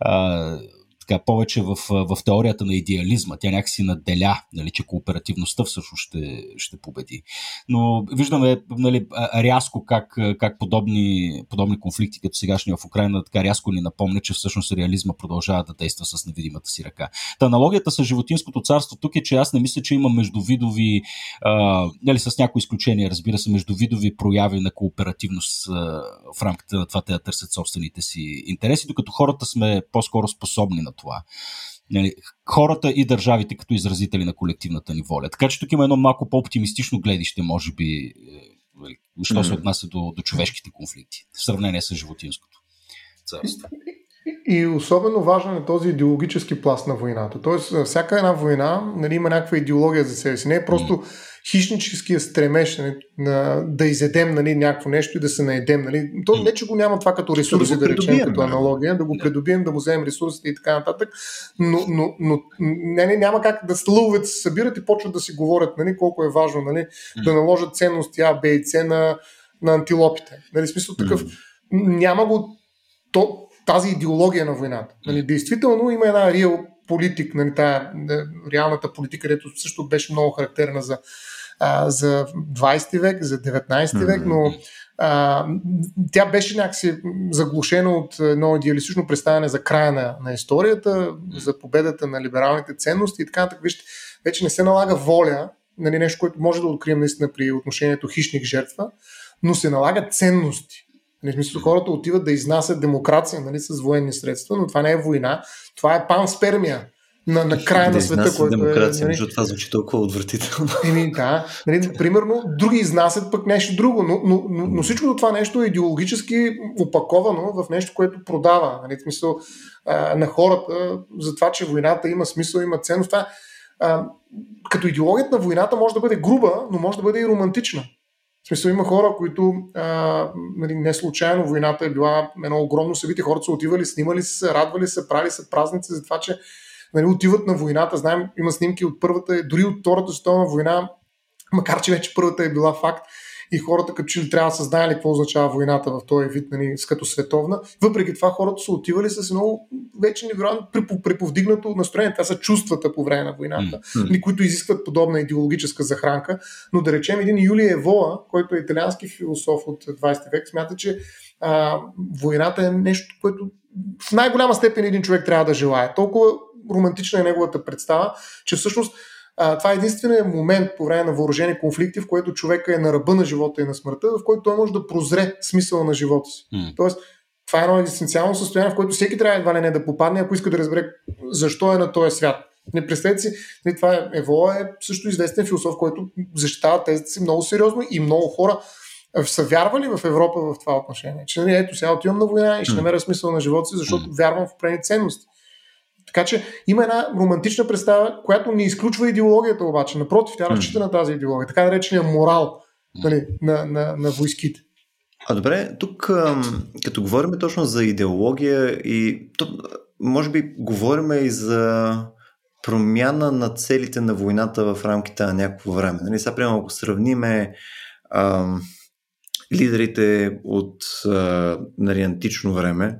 C: а, така, повече в, в теорията на идеализма. Тя някакси наделя, нали, че кооперативността всъщност ще, ще победи. Но виждаме нали, рязко как, как подобни, подобни конфликти, като сегашния в Украина, така рязко ни напомня, че всъщност реализма продължава да действа с невидимата си ръка. Та аналогията с животинското царство тук е, че аз не мисля, че има междувидови, а, нали, с някои изключения, разбира се, междувидови прояви на кооперативност а, в рамките на това те да търсят собствените си интереси, докато хората сме по-скоро способни на това. Нали, хората и държавите като изразители на колективната ни воля. Така че тук има едно малко по-оптимистично гледище, може би, е, нали, що mm-hmm. се отнася до, до човешките конфликти, в сравнение с животинското царство.
B: И особено важен е този идеологически пласт на войната. Тоест, всяка една война нали, има някаква идеология за себе си. Не е просто mm хищническия стремеж нали, на, да изедем нали, някакво нещо и да се наедем. Нали. То не, че го няма това като ресурси, да, да речем, като аналогия, да го придобием, да му вземем ресурсите и така нататък, но, но, но не, не, няма как да слъвовете се събират и почват да си говорят нали, колко е важно нали, да наложат ценности А, Б и С на, на антилопите. Нали, смисъл такъв, няма го то, тази идеология на войната. Нали, действително има една реал политик, нали, тая реалната политика, където също беше много характерна за а, за 20 век, за 19 век, но а, тя беше някакси заглушена от едно идеалистично представяне за края на, на историята, за победата на либералните ценности и така нататък. Вижте, вече не се налага воля, нали, нещо, което може да открием наистина при отношението хищник-жертва, но се налага ценности. Нали, в смисъл, хората отиват да изнасят демокрация нали, с военни средства, но това не е война, това е панспермия на, на края на света, който
A: демокрация, е... Нали... това звучи толкова отвратително.
B: Еми, да. Нали, примерно, други изнасят пък нещо друго, но, но, но, но всичко това нещо е идеологически опаковано в нещо, което продава. Нали, в смисъл а, на хората за това, че войната има смисъл, има ценност. Това, а, като идеологията на войната може да бъде груба, но може да бъде и романтична. В смисъл има хора, които а, нали, не случайно войната е била едно огромно събитие. Хората са отивали, снимали се, радвали се, правили се празници за това, че нали, отиват на войната. Знаем, има снимки от първата, дори от втората световна война, макар че вече първата е била факт и хората като че ли трябва да са знаели какво означава войната в този вид, нали, като световна. Въпреки това хората са отивали с едно вече невероятно приповдигнато настроение. Това са чувствата по време на войната, mm-hmm. които изискват подобна идеологическа захранка. Но да речем един Юлия Евола, който е италиански философ от 20 век, смята, че а, войната е нещо, което в най-голяма степен един човек трябва да желая. Толкова романтична е неговата представа, че всъщност а, това е единственият момент по време на въоръжени конфликти, в който човека е на ръба на живота и на смъртта, в който той може да прозре смисъла на живота си. Mm. Тоест, това е едно екзистенциално състояние, в което всеки трябва едва ли не да попадне, ако иска да разбере защо е на този свят. Не представете си, не, това е, Евола е също известен философ, който защитава тезите си много сериозно и много хора са вярвали в Европа в това отношение. Че нали, ето сега отивам на война и ще намеря смисъл на живота си, защото вярвам в определени ценности. Така че има една романтична представа, която не изключва идеологията обаче. Напротив, тя разчита на тази идеология. Така наречения морал нали, на, на, на войските.
A: А добре, тук като говорим точно за идеология и то, може би говорим и за промяна на целите на войната в рамките на някакво време. Нали, сега, примерно, ако сравниме а, лидерите от а, нали, антично време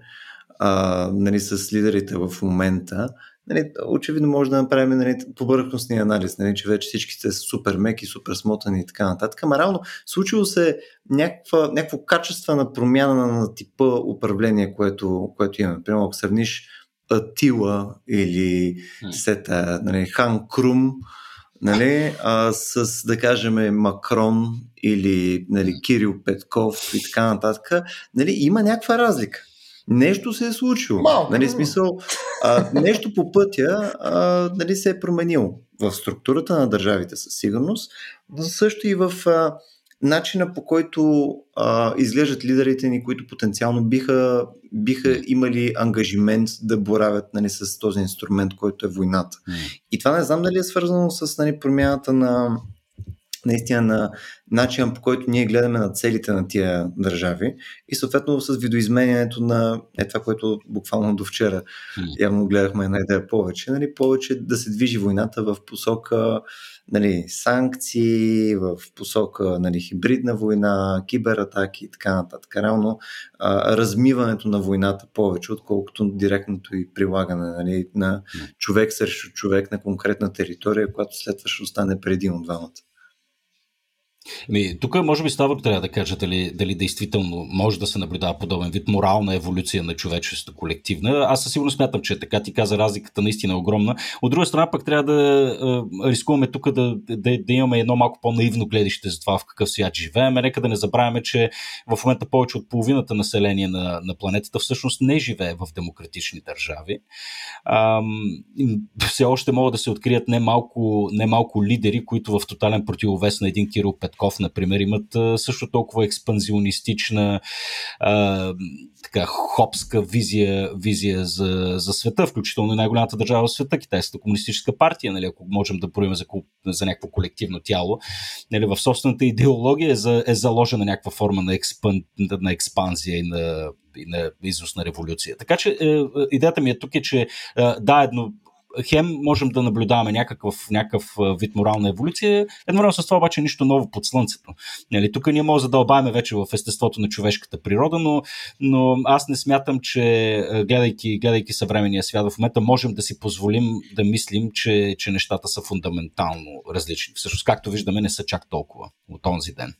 A: а, нали, с лидерите в момента, нали, очевидно може да направим нали, повърхностния анализ, нали, че вече всички сте супер меки, супер смотани и така нататък. Ама реално случило се някаква, някаква качествена промяна на типа управление, което, което имаме. Примерно, ако сравниш Атила или сета, нали, Хан Крум, нали, а, с, да кажем, Макрон или нали, Кирил Петков и така нататък, нали, има някаква разлика. Нещо се е случило.
B: Малко.
A: Нали, смисъл, а, нещо по пътя а, нали, се е променило в структурата на държавите със сигурност, но също и в а, начина по който а, изглеждат лидерите ни, които потенциално биха, биха имали ангажимент да боравят нали, с този инструмент, който е войната. И това не знам дали е свързано с нали, промяната на наистина на начина по който ние гледаме на целите на тия държави и съответно с видоизменянето на е това, което буквално до вчера явно гледахме една идея повече, нали, повече да се движи войната в посока нали, санкции, в посока нали, хибридна война, кибератаки и така нататък. Реално а, размиването на войната повече, отколкото директното и прилагане нали, на човек срещу човек на конкретна територия, която след това ще остане преди от двамата.
C: Ми, тук може би Ставър трябва да каже дали, дали действително може да се наблюдава подобен вид морална еволюция на човечеството колективна. Аз със сигурност смятам, че така ти каза, разликата наистина е огромна. От друга страна пък трябва да е, рискуваме тук да, да, да имаме едно малко по-наивно гледище за това в какъв свят живеем. Нека да не забравяме, че в момента повече от половината население на, на планетата всъщност не живее в демократични държави. Ам, все още могат да се открият немалко, немалко лидери, които в тотален противовес на един Кирил Петков, например, имат също толкова експанзионистична а, така, хопска визия, визия за, за света, включително и най-голямата държава в света, Китайската комунистическа партия, нали, ако можем да проявим за, за някакво колективно тяло. Нали, в собствената идеология е, за, е заложена някаква форма на, експан, на експанзия и на и на износ на революция. Така че е, е идеята ми е тук е, че е, да, едно, хем можем да наблюдаваме някакъв, някакъв вид морална еволюция, едновременно с това обаче нищо ново под слънцето. Нали, тук ние може да дълбаваме вече в естеството на човешката природа, но, но аз не смятам, че гледайки, гледайки съвременния свят в момента можем да си позволим да мислим, че, че нещата са фундаментално различни. Всъщност, както виждаме, не са чак толкова от онзи ден.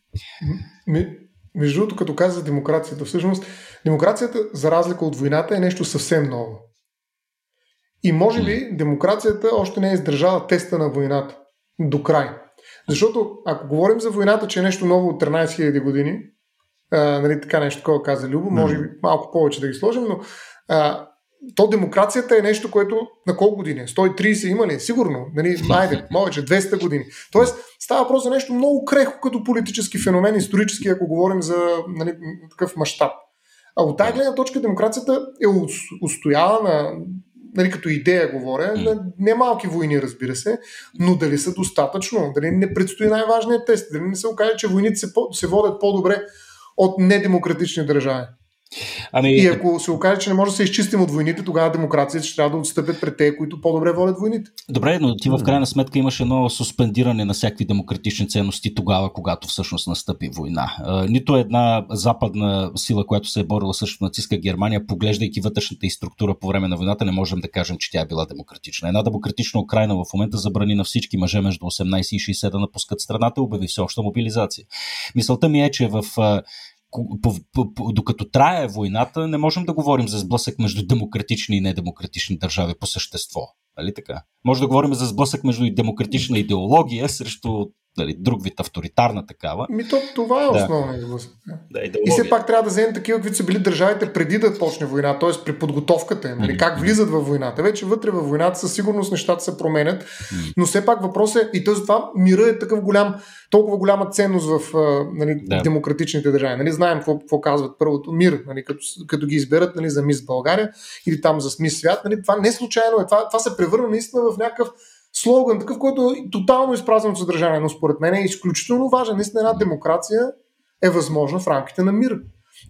B: Между другото, като каза демокрацията, всъщност демокрацията, за разлика от войната, е нещо съвсем ново. И може би демокрацията още не е издържала теста на войната до край. Защото ако говорим за войната, че е нещо ново от 13 000 години, а, нали, така нещо такова каза Любо, може би малко повече да ги сложим, но а, то демокрацията е нещо, което на колко години? 130 има ли? Сигурно. Нали, айде, (laughs) повече, 200 години. Тоест, става въпрос за нещо много крехко като политически феномен, исторически, ако говорим за нали, такъв мащаб. А от тази гледна точка демокрацията е устояла на нали, като идея говоря, mm. на немалки войни, разбира се, но дали са достатъчно, дали не предстои най-важният тест, дали не се окаже, че войните се, се водят по-добре от недемократични държави. Ами... И ако се окаже, че не може да се изчистим от войните, тогава демокрацията ще трябва да отстъпят пред те, които по-добре водят войните.
C: Добре, но ти в крайна сметка имаш едно суспендиране на всякакви демократични ценности тогава, когато всъщност настъпи война. Нито една западна сила, която се е борила срещу нацистска Германия, поглеждайки вътрешната и структура по време на войната, не можем да кажем, че тя е била демократична. Една демократична Украина в момента забрани на всички мъже между 18 и 60 да напускат страната и обяви все още мобилизация. Мисълта ми е, че в докато трае войната, не можем да говорим за сблъсък между демократични и недемократични държави по същество. Нали така? Може да говорим за сблъсък между демократична идеология срещу нали, друг вид авторитарна такава.
B: Ми то, това е основният да. сблъсък. Да, и все пак трябва да вземем такива, каквито са били държавите преди да почне война, т.е. при подготовката им, нали, как влизат във войната. Вече вътре във войната със сигурност нещата се променят, но все пак въпросът е, и този това мира е такъв голям, толкова голяма ценност в нали, да. демократичните държави. Нали, знаем какво, какво казват първото мир, нали, като, като ги изберат нали, за мис България или там за мис свят. Нали, това не случайно е. Това, това се превърна наистина в някакъв слоган, такъв, който е тотално изпразнен от съдържание, но според мен е изключително важен. Наистина една демокрация е възможна в рамките на мир.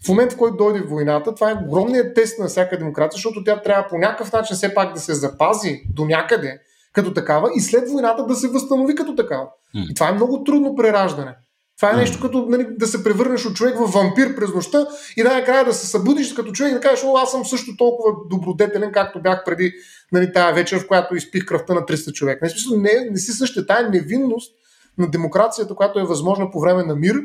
B: В момента, в който дойде войната, това е огромният тест на всяка демокрация, защото тя трябва по някакъв начин все пак да се запази до някъде като такава и след войната да се възстанови като такава. И това е много трудно прераждане. Това е нещо като нали, да се превърнеш от човек в вампир през нощта и най-накрая да се събудиш като човек и да кажеш, о, аз съм също толкова добродетелен, както бях преди нали, тая вечер, в която изпих кръвта на 300 човека. Не, смисъл, не, не си същата тая невинност на демокрацията, която е възможна по време на мир,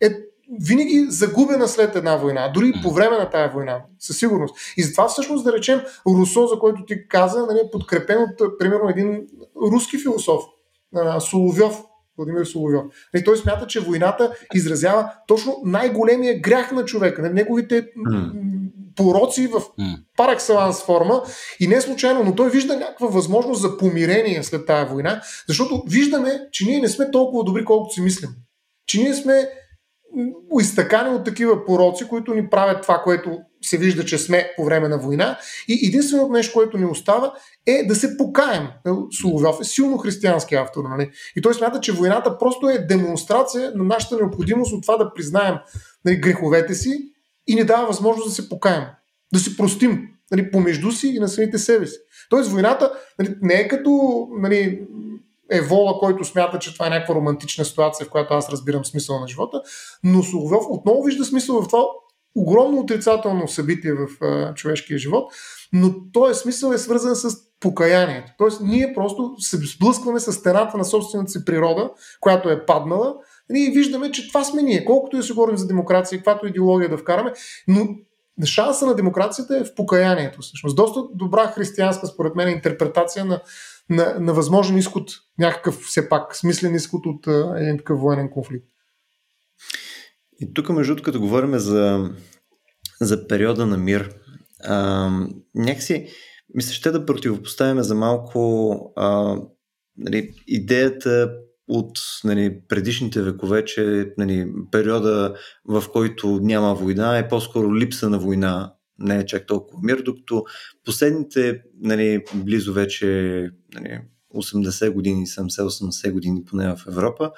B: е винаги загубена след една война, дори по време на тая война, със сигурност. И затова всъщност да речем Русо, за който ти каза, нали, е подкрепен от примерно един руски философ, Соловьов, Владимир Соловьов. И той смята, че войната изразява точно най-големия грях на човека, на неговите mm. пороци в пар екселанс форма и не случайно, но той вижда някаква възможност за помирение след тази война, защото виждаме, че ние не сме толкова добри, колкото си мислим. Че ние сме изтъкани от такива пороци, които ни правят това, което се вижда, че сме по време на война. И единственото нещо, което ни остава е да се покаем. Соловьов е силно християнски автор. Нали? И той смята, че войната просто е демонстрация на нашата необходимост от това да признаем нали, греховете си и ни дава възможност да се покаем. Да си простим нали, помежду си и на самите себе си. Тоест войната нали, не е като нали, Евола, който смята, че това е някаква романтична ситуация, в която аз разбирам смисъл на живота, но Соловьов отново вижда смисъл в това огромно отрицателно събитие в а, човешкия живот, но този смисъл е свързан с покаянието. Тоест, ние просто се сблъскваме с стената на собствената си природа, която е паднала, и виждаме, че това сме ние. Колкото и си говорим за демокрация, каквато идеология да вкараме, но шанса на демокрацията е в покаянието. Всъщност. Доста добра християнска, според мен, интерпретация на, на, на възможен изход, някакъв все пак смислен изход от един такъв военен конфликт.
A: И тук, между другото, като говорим за, за периода на мир, а, някакси мисля, ще да противопоставяме за малко а, нали, идеята от нали, предишните векове, че нали, периода, в който няма война, е по-скоро липса на война, не е чак толкова мир, докато последните нали, близо вече нали, 80 години, 70-80 години поне в Европа,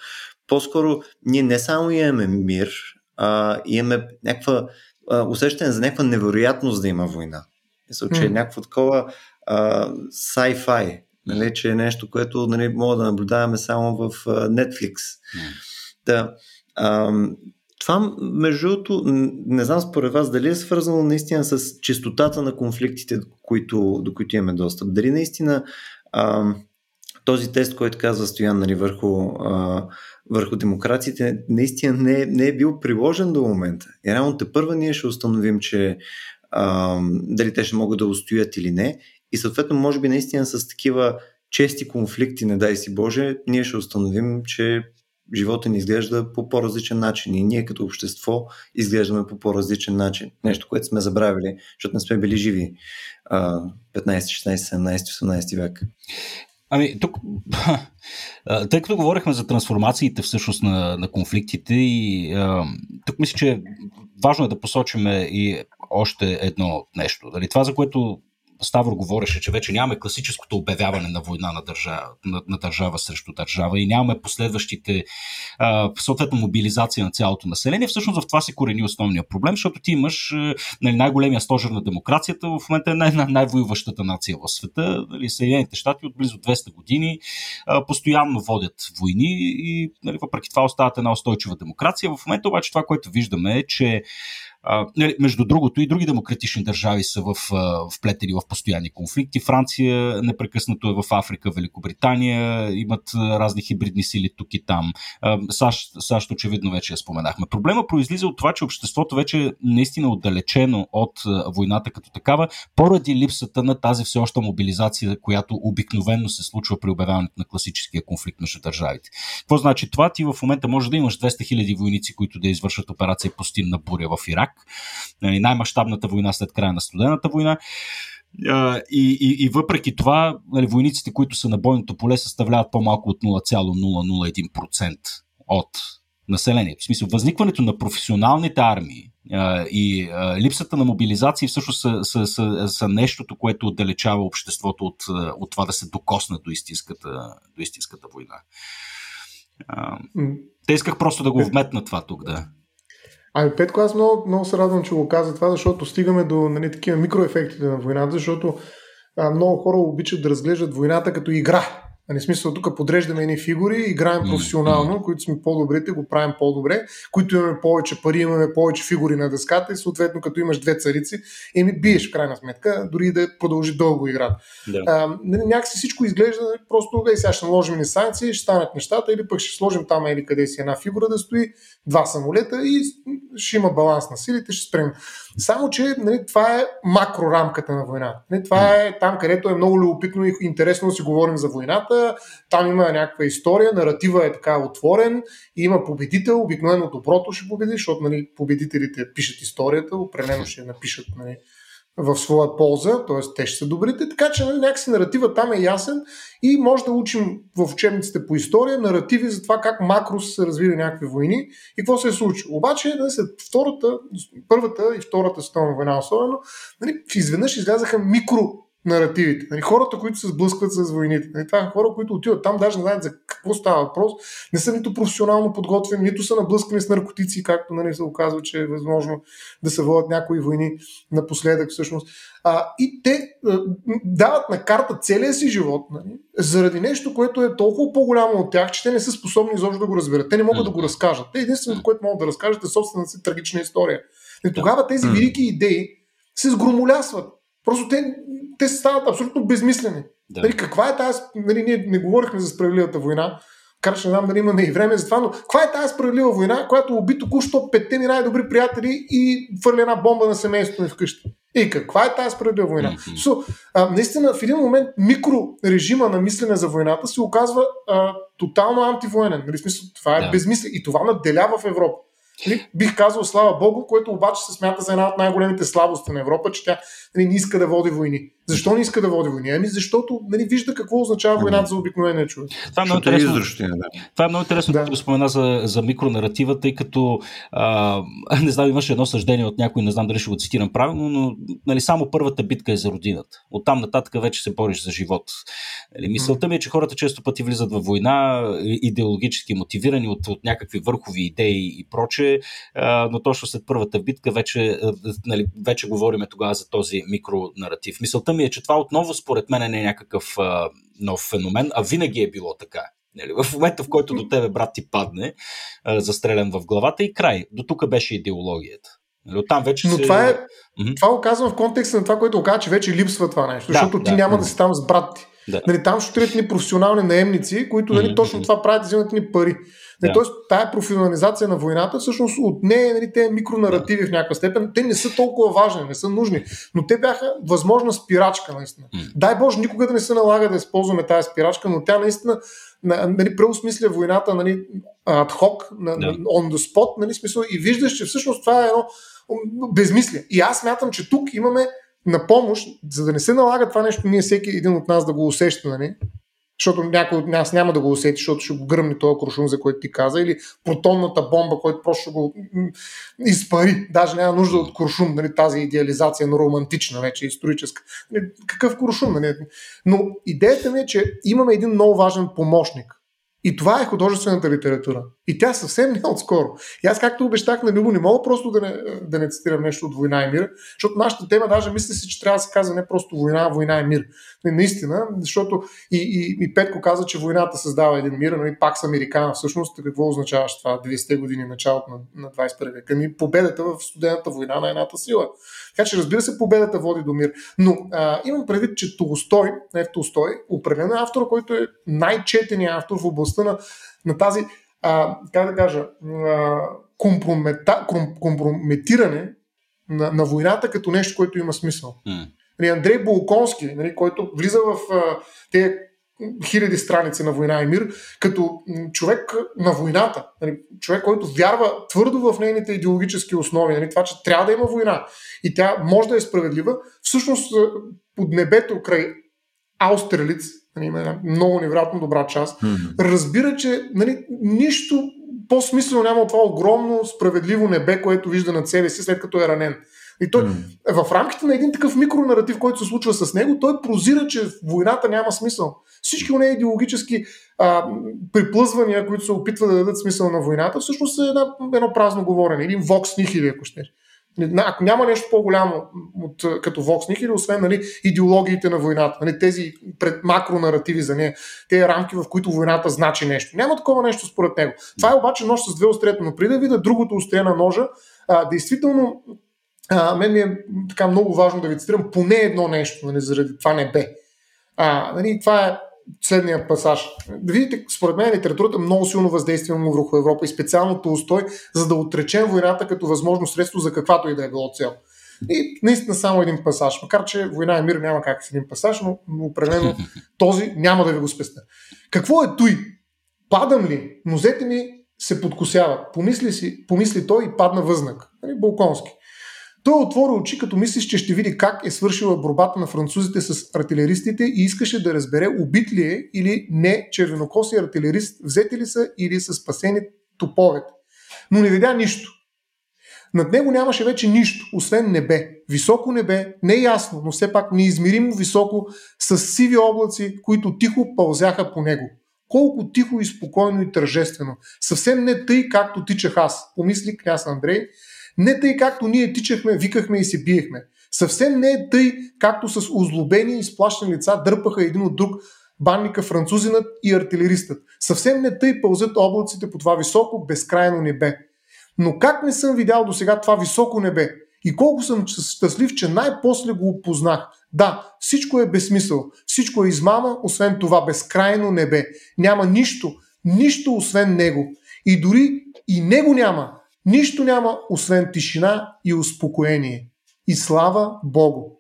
A: по-скоро ние не само имаме мир, а имаме някаква а, усещане за някаква невероятност да има война. Мисля, че е някакво такова а, sci-fi, нали, че е нещо, което нали, мога да наблюдаваме само в а, Netflix. Да, а, това, между другото, не знам според вас дали е свързано наистина с чистотата на конфликтите, до които, до които имаме достъп. Дали наистина а, този тест, който казва Стоян нали, върху, а, върху демокрациите, наистина не, не е бил приложен до момента. И реално те първа ние ще установим, че а, дали те ще могат да устоят или не. И съответно, може би наистина с такива чести конфликти, не дай си Боже, ние ще установим, че живота ни изглежда по по-различен начин и ние като общество изглеждаме по по-различен начин. Нещо, което сме забравили, защото не сме били живи 15, 16, 17, 18 век.
C: Ами, тук, (laughs) тъй като говорихме за трансформациите всъщност на, на конфликтите и тук мисля, че важно е да посочим и още едно нещо. Дали, това, за което Ставро говореше, че вече нямаме класическото обявяване на война на държава, на, на държава срещу държава и нямаме последващите, а, съответно, мобилизация на цялото население. Всъщност в това се корени основния проблем, защото ти имаш нали, най-големия стожер на демокрацията, в момента е най- най-воюващата нация в света. Нали, Съединените щати от близо 200 години а, постоянно водят войни и нали, въпреки това остават една устойчива демокрация. В момента обаче това, което виждаме е, че нали, между другото и други демократични държави са в, вплетени в постоянни конфликти. Франция непрекъснато е в Африка, Великобритания имат разни хибридни сили тук и там. А, САЩ, САЩ очевидно вече я споменахме. Проблема произлиза от това, че обществото вече е наистина отдалечено от войната като такава, поради липсата на тази все още мобилизация, която обикновенно се случва при обявяването на класическия конфликт между държавите. Какво значи това? Ти в момента може да имаш 200 000 войници, които да извършат операция Пустинна буря в Ирак, нали, най-мащабната война след края на студената война. И, и, и въпреки това, нали, войниците, които са на бойното поле, съставляват по-малко от 0,001% от населението. В смисъл, възникването на професионалните армии и липсата на мобилизация всъщност са, са, са, са нещото, което отдалечава обществото от, от това да се докосне до истинската, до истинската война. Те исках просто да го вметна това тук, да.
B: Ами Петко, аз много, много се радвам, че го каза това, защото стигаме до нали, такива микроефектите на войната, защото а, много хора обичат да разглеждат войната като игра. Нали, смисъл, тук подреждаме едни фигури, играем професионално, които сме по-добрите, го правим по-добре, които имаме повече пари, имаме повече фигури на дъската и съответно като имаш две царици, еми биеш в крайна сметка, дори да продължи дълго играта. А, нали, някакси всичко изглежда просто, ей сега ще наложим ни санкции, ще станат нещата или пък ще сложим там или къде си една фигура да стои, два самолета и ще има баланс на силите, ще спрем. Само, че нали, това е макрорамката на война. Нали, това е там, където е много любопитно и интересно да си говорим за войната. Там има някаква история, наратива е така отворен, и има победител, обикновено доброто ще победи, защото нали, победителите пишат историята, определено ще напишат нали, в своя полза, т.е. те ще са добрите, така че нали, някакси наратива там е ясен и може да учим в учебниците по история наративи за това как макро са развили някакви войни и какво се е случило. Обаче нали, след втората, първата и втората световна война особено, нали, изведнъж излязаха микро наративите. Нали, хората, които се сблъскват с войните. Нали, това хора, които отиват там, даже не знаят за какво става въпрос, не са нито професионално подготвени, нито са наблъскани с наркотици, както нали, се оказва, че е възможно да се водят някои войни напоследък всъщност. А, и те а, дават на карта целия си живот, нали, заради нещо, което е толкова по-голямо от тях, че те не са способни изобщо да го разберат. Те не могат да го разкажат. Те единственото, което могат да разкажат е собствената си трагична история. И тогава тези велики идеи се сгромолясват. Просто те, те стават абсолютно безмислени. Да. Нали, каква е тази... Нали, ние не говорихме за справедливата война, Кар ще знам дали имаме и време за това, но каква е тази справедлива война, която уби току-що петте ми най-добри приятели и хвърли една бомба на семейството ми вкъщи? И каква е тази справедлива война? Mm-hmm. So, а, наистина, в един момент микрорежима на мислене за войната се оказва а, тотално антивоенен. Нали, смисъл, това е yeah. безмислие и това наделява в Европа. Нали, бих казал слава Богу, което обаче се смята за една от най-големите слабости на Европа, че тя нали, не иска да води войни. Защо не иска да води войни? Ами защото нали, вижда какво означава войната за обикновения човек.
C: Това е много е интересно, да. това е много интересно да. да спомена за, за микронаратива, тъй като а, (laughs) не знам, имаше едно съждение от някой, не знам дали ще го цитирам правилно, но нали, само първата битка е за родината. Оттам нататък вече се бориш за живот. Нали, мисълта ми е, че хората често пъти влизат в война, идеологически мотивирани от, от някакви върхови идеи и проче, а, но точно след първата битка вече, нали, вече говориме тогава за този микронаратив. Мисълта ми е, че това отново според мен не е някакъв а, нов феномен, а винаги е било така. Нали, в момента, в който до тебе брат ти падне, а, застрелян в главата и край. До тук беше идеологията. Нали, оттам вече
B: Но
C: се...
B: това е, mm-hmm. това го казвам в контекста на това, което го казва, че вече липсва това нещо, да, защото да, ти няма mm-hmm. да си там с брат ти. Да. Нали, там ще ни професионални наемници, които нали, mm-hmm. точно това правят, взимат ни пари. Да. Тоест, тая професионализация на войната, всъщност от нея нали, те микронаративи да. в някаква степен, те не са толкова важни, не са нужни, но те бяха възможна спирачка, наистина. Mm. Дай Боже, никога да не се налага да използваме тази спирачка, но тя наистина нали, преосмисля войната нали, адхок, на, да. on the spot, нали, смисъл, и виждаш, че всъщност това е едно безмислие. И аз мятам, че тук имаме на помощ, за да не се налага това нещо, ние всеки един от нас да го усеща, нали? защото някой от нас няма да го усети, защото ще го гръмне този куршум, за който ти каза, или протонната бомба, който просто го изпари. Даже няма нужда от куршум, нали, тази идеализация, но романтична вече, историческа. Нали, какъв куршум? Нали? Но идеята ми е, че имаме един много важен помощник. И това е художествената литература. И тя съвсем не е отскоро. И аз, както обещах на Любо, не мога просто да не, да не цитирам нещо от Война и мир, защото нашата тема даже мисля си, че трябва да се казва не просто война, война и мир. Наистина, защото и, и, и Петко каза, че войната създава един мир, но и пак с Американа. Всъщност, какво означава това 20-те години, началото на, на 21 век? Ами победата в студената война на едната сила. Така че, разбира се, победата води до мир. Но а, имам предвид, че Толстой, не Толстой, е автор, който е най-четеният автор в областта на, на тази, а, как да кажа, а, компромета, компрометиране на, на войната като нещо, което има смисъл. Mm. Андрей Болконски, нали, който влиза в а, тези хиляди страници на война и мир, като човек на войната, нали, човек, който вярва твърдо в нейните идеологически основи, нали, това, че трябва да има война и тя може да е справедлива, всъщност под небето край Аустерлиц, нали, има една много невероятно добра част, mm-hmm. разбира, че нали, нищо по-смислено няма от това огромно справедливо небе, което вижда над себе си след като е ранен. И той, mm. в рамките на един такъв микронаратив, който се случва с него, той прозира, че войната няма смисъл. Всички от идеологически а, приплъзвания, които се опитват да дадат смисъл на войната, всъщност е една, едно празно говорене. Един вокс нихили, ако ще. Ако няма нещо по-голямо от, като Вокс Нихили, освен нали, идеологиите на войната, нали, тези пред макронаративи за нея, тези рамки, в които войната значи нещо. Няма такова нещо според него. Това е обаче нож с две острията, но преди да видя другото острие на ножа, а, действително а, мен ми е така много важно да ви цитирам поне едно нещо, нали, заради това не бе. А, нали, това е следния пасаж. Да видите, според мен литературата много силно въздействие му върху Европа и специално Толстой, за да отречем войната като възможно средство за каквато и да е било цел. И наистина само един пасаж. Макар, че война и мир няма как с един пасаж, но, но определено (laughs) този няма да ви го спеста. Какво е той? Падам ли? Нозете ми се подкосяват. Помисли, си, помисли той и падна възнак. Нали, Балконски. Той отвори очи, като мислиш, че ще види как е свършила борбата на французите с артилеристите и искаше да разбере убит ли е или не червенокоси артилерист, взети ли са или са спасени топовете. Но не видя нищо. Над него нямаше вече нищо, освен небе. Високо небе, не ясно, но все пак неизмеримо високо, с сиви облаци, които тихо пълзяха по него. Колко тихо и спокойно и тържествено. Съвсем не тъй, както тичах аз, помисли княз Андрей, не тъй както ние тичахме, викахме и се биехме. Съвсем не е тъй, както с озлобени и сплашени лица дърпаха един от друг банника французинът и артилеристът. Съвсем не тъй пълзят облаците по това високо, безкрайно небе. Но как не съм видял до сега това високо небе? И колко съм щастлив, че най-после го опознах. Да, всичко е безсмисъл. Всичко е измама, освен това безкрайно небе. Няма нищо, нищо освен него. И дори и него няма, Нищо няма, освен тишина и успокоение. И слава Богу.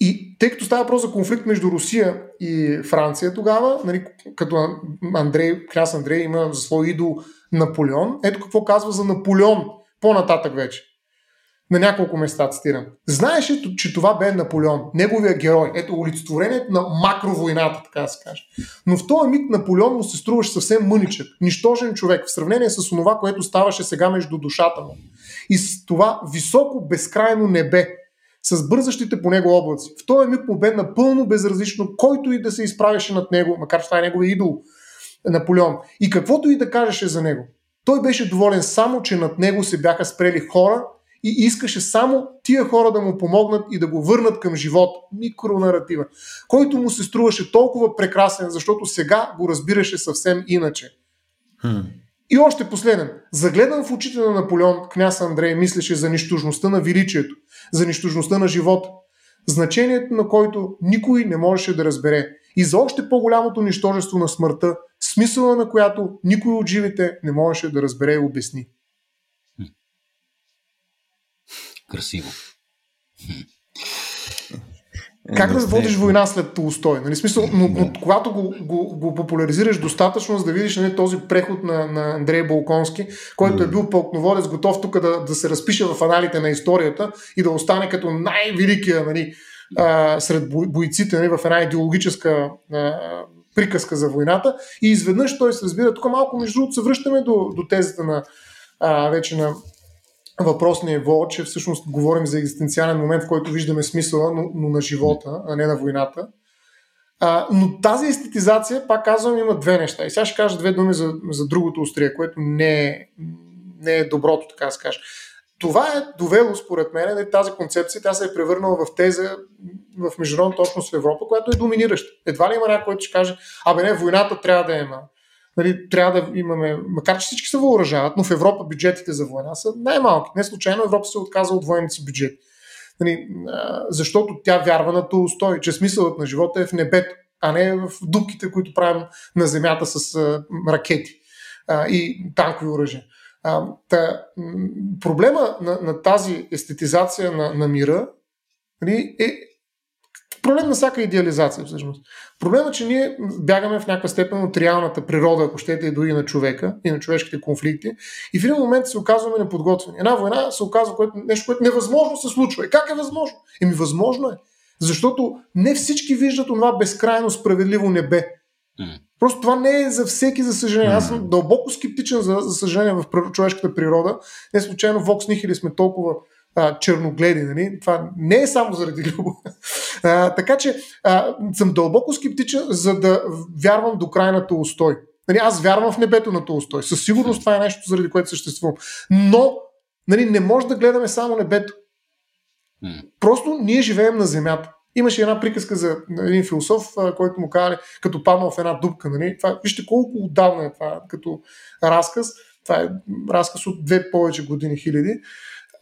B: И тъй като става въпрос за конфликт между Русия и Франция тогава, нали, като Андрей, княз Андрей има за свой идол Наполеон, ето какво казва за Наполеон по-нататък вече на няколко места, цитирам. Знаеш ли, че това бе Наполеон, неговия герой, ето олицетворението на макровойната, така да се каже. Но в този миг Наполеон му се струваше съвсем мъничък, нищожен човек, в сравнение с това, което ставаше сега между душата му. И с това високо, безкрайно небе, с бързащите по него облаци. В този миг му бе напълно безразлично, който и да се изправяше над него, макар че това е неговия идол, Наполеон. И каквото и да кажеше за него. Той беше доволен само, че над него се бяха спрели хора, и искаше само тия хора да му помогнат и да го върнат към живот. Микронаратива, който му се струваше толкова прекрасен, защото сега го разбираше съвсем иначе. Hmm. И още последен. Загледан в очите на Наполеон, княз Андрей мислеше за нищожността на величието, за нищожността на живота, значението на който никой не можеше да разбере и за още по-голямото нищожество на смъртта, смисъла на която никой от живите не можеше да разбере и обясни.
C: Красиво.
B: Как да водиш война след Толстой? Нали, смисъл, но, но когато го, го, го популяризираш достатъчно, за да видиш нали, този преход на, на Андрей Болконски, който е бил пълкноводец, готов тук да, да се разпише в аналите на историята и да остане като най-великия нали, а, сред бойците нали, в една идеологическа а, приказка за войната. И изведнъж той се разбира, тук малко между другото се връщаме до, до тезата на а, вече на въпросния ниво, че всъщност говорим за екзистенциален момент, в който виждаме смисъла, но, но на живота, а не на войната. А, но тази естетизация, пак казвам, има две неща. И сега ще кажа две думи за, за другото острие, което не е, не е доброто, така да се. Това е довело, според мен, нали, тази концепция, тя се е превърнала в теза в международната общност в Европа, която е доминираща. Едва ли има някой, който ще каже, абе не, войната трябва да има нали, трябва да имаме, макар че всички се въоръжават, но в Европа бюджетите за война са най-малки. Не случайно Европа се отказва от военните си бюджет. Нали, защото тя вярва на Толстой, че смисълът на живота е в небето, а не в дубките, които правим на земята с ракети и танкови оръжия. та, проблема на, на тази естетизация на, на мира нали, е проблем на всяка идеализация всъщност. Проблемът е, че ние бягаме в някаква степен от реалната природа, ако щете, и дори на човека и на човешките конфликти. И в един момент се оказваме неподготвени. Една война се оказва което, нещо, което невъзможно се случва. И как е възможно? Еми възможно е. Защото не всички виждат това безкрайно справедливо небе. Просто това не е за всеки, за съжаление. Аз съм дълбоко скептичен, за, за съжаление, в човешката природа. Не случайно Вокс Нихили сме толкова а, черногледи. Нали? Това не е само заради любов. А, така че а, съм дълбоко скептичен, за да вярвам до крайната устой. Нали, аз вярвам в небето на устой. Със сигурност това е нещо, заради което съществувам. Но нали, не може да гледаме само небето. Просто ние живеем на земята. Имаше една приказка за един философ, който му казали, като паднал в една дупка. Нали? Това, вижте колко отдавна е това като разказ. Това е разказ от две повече години, хиляди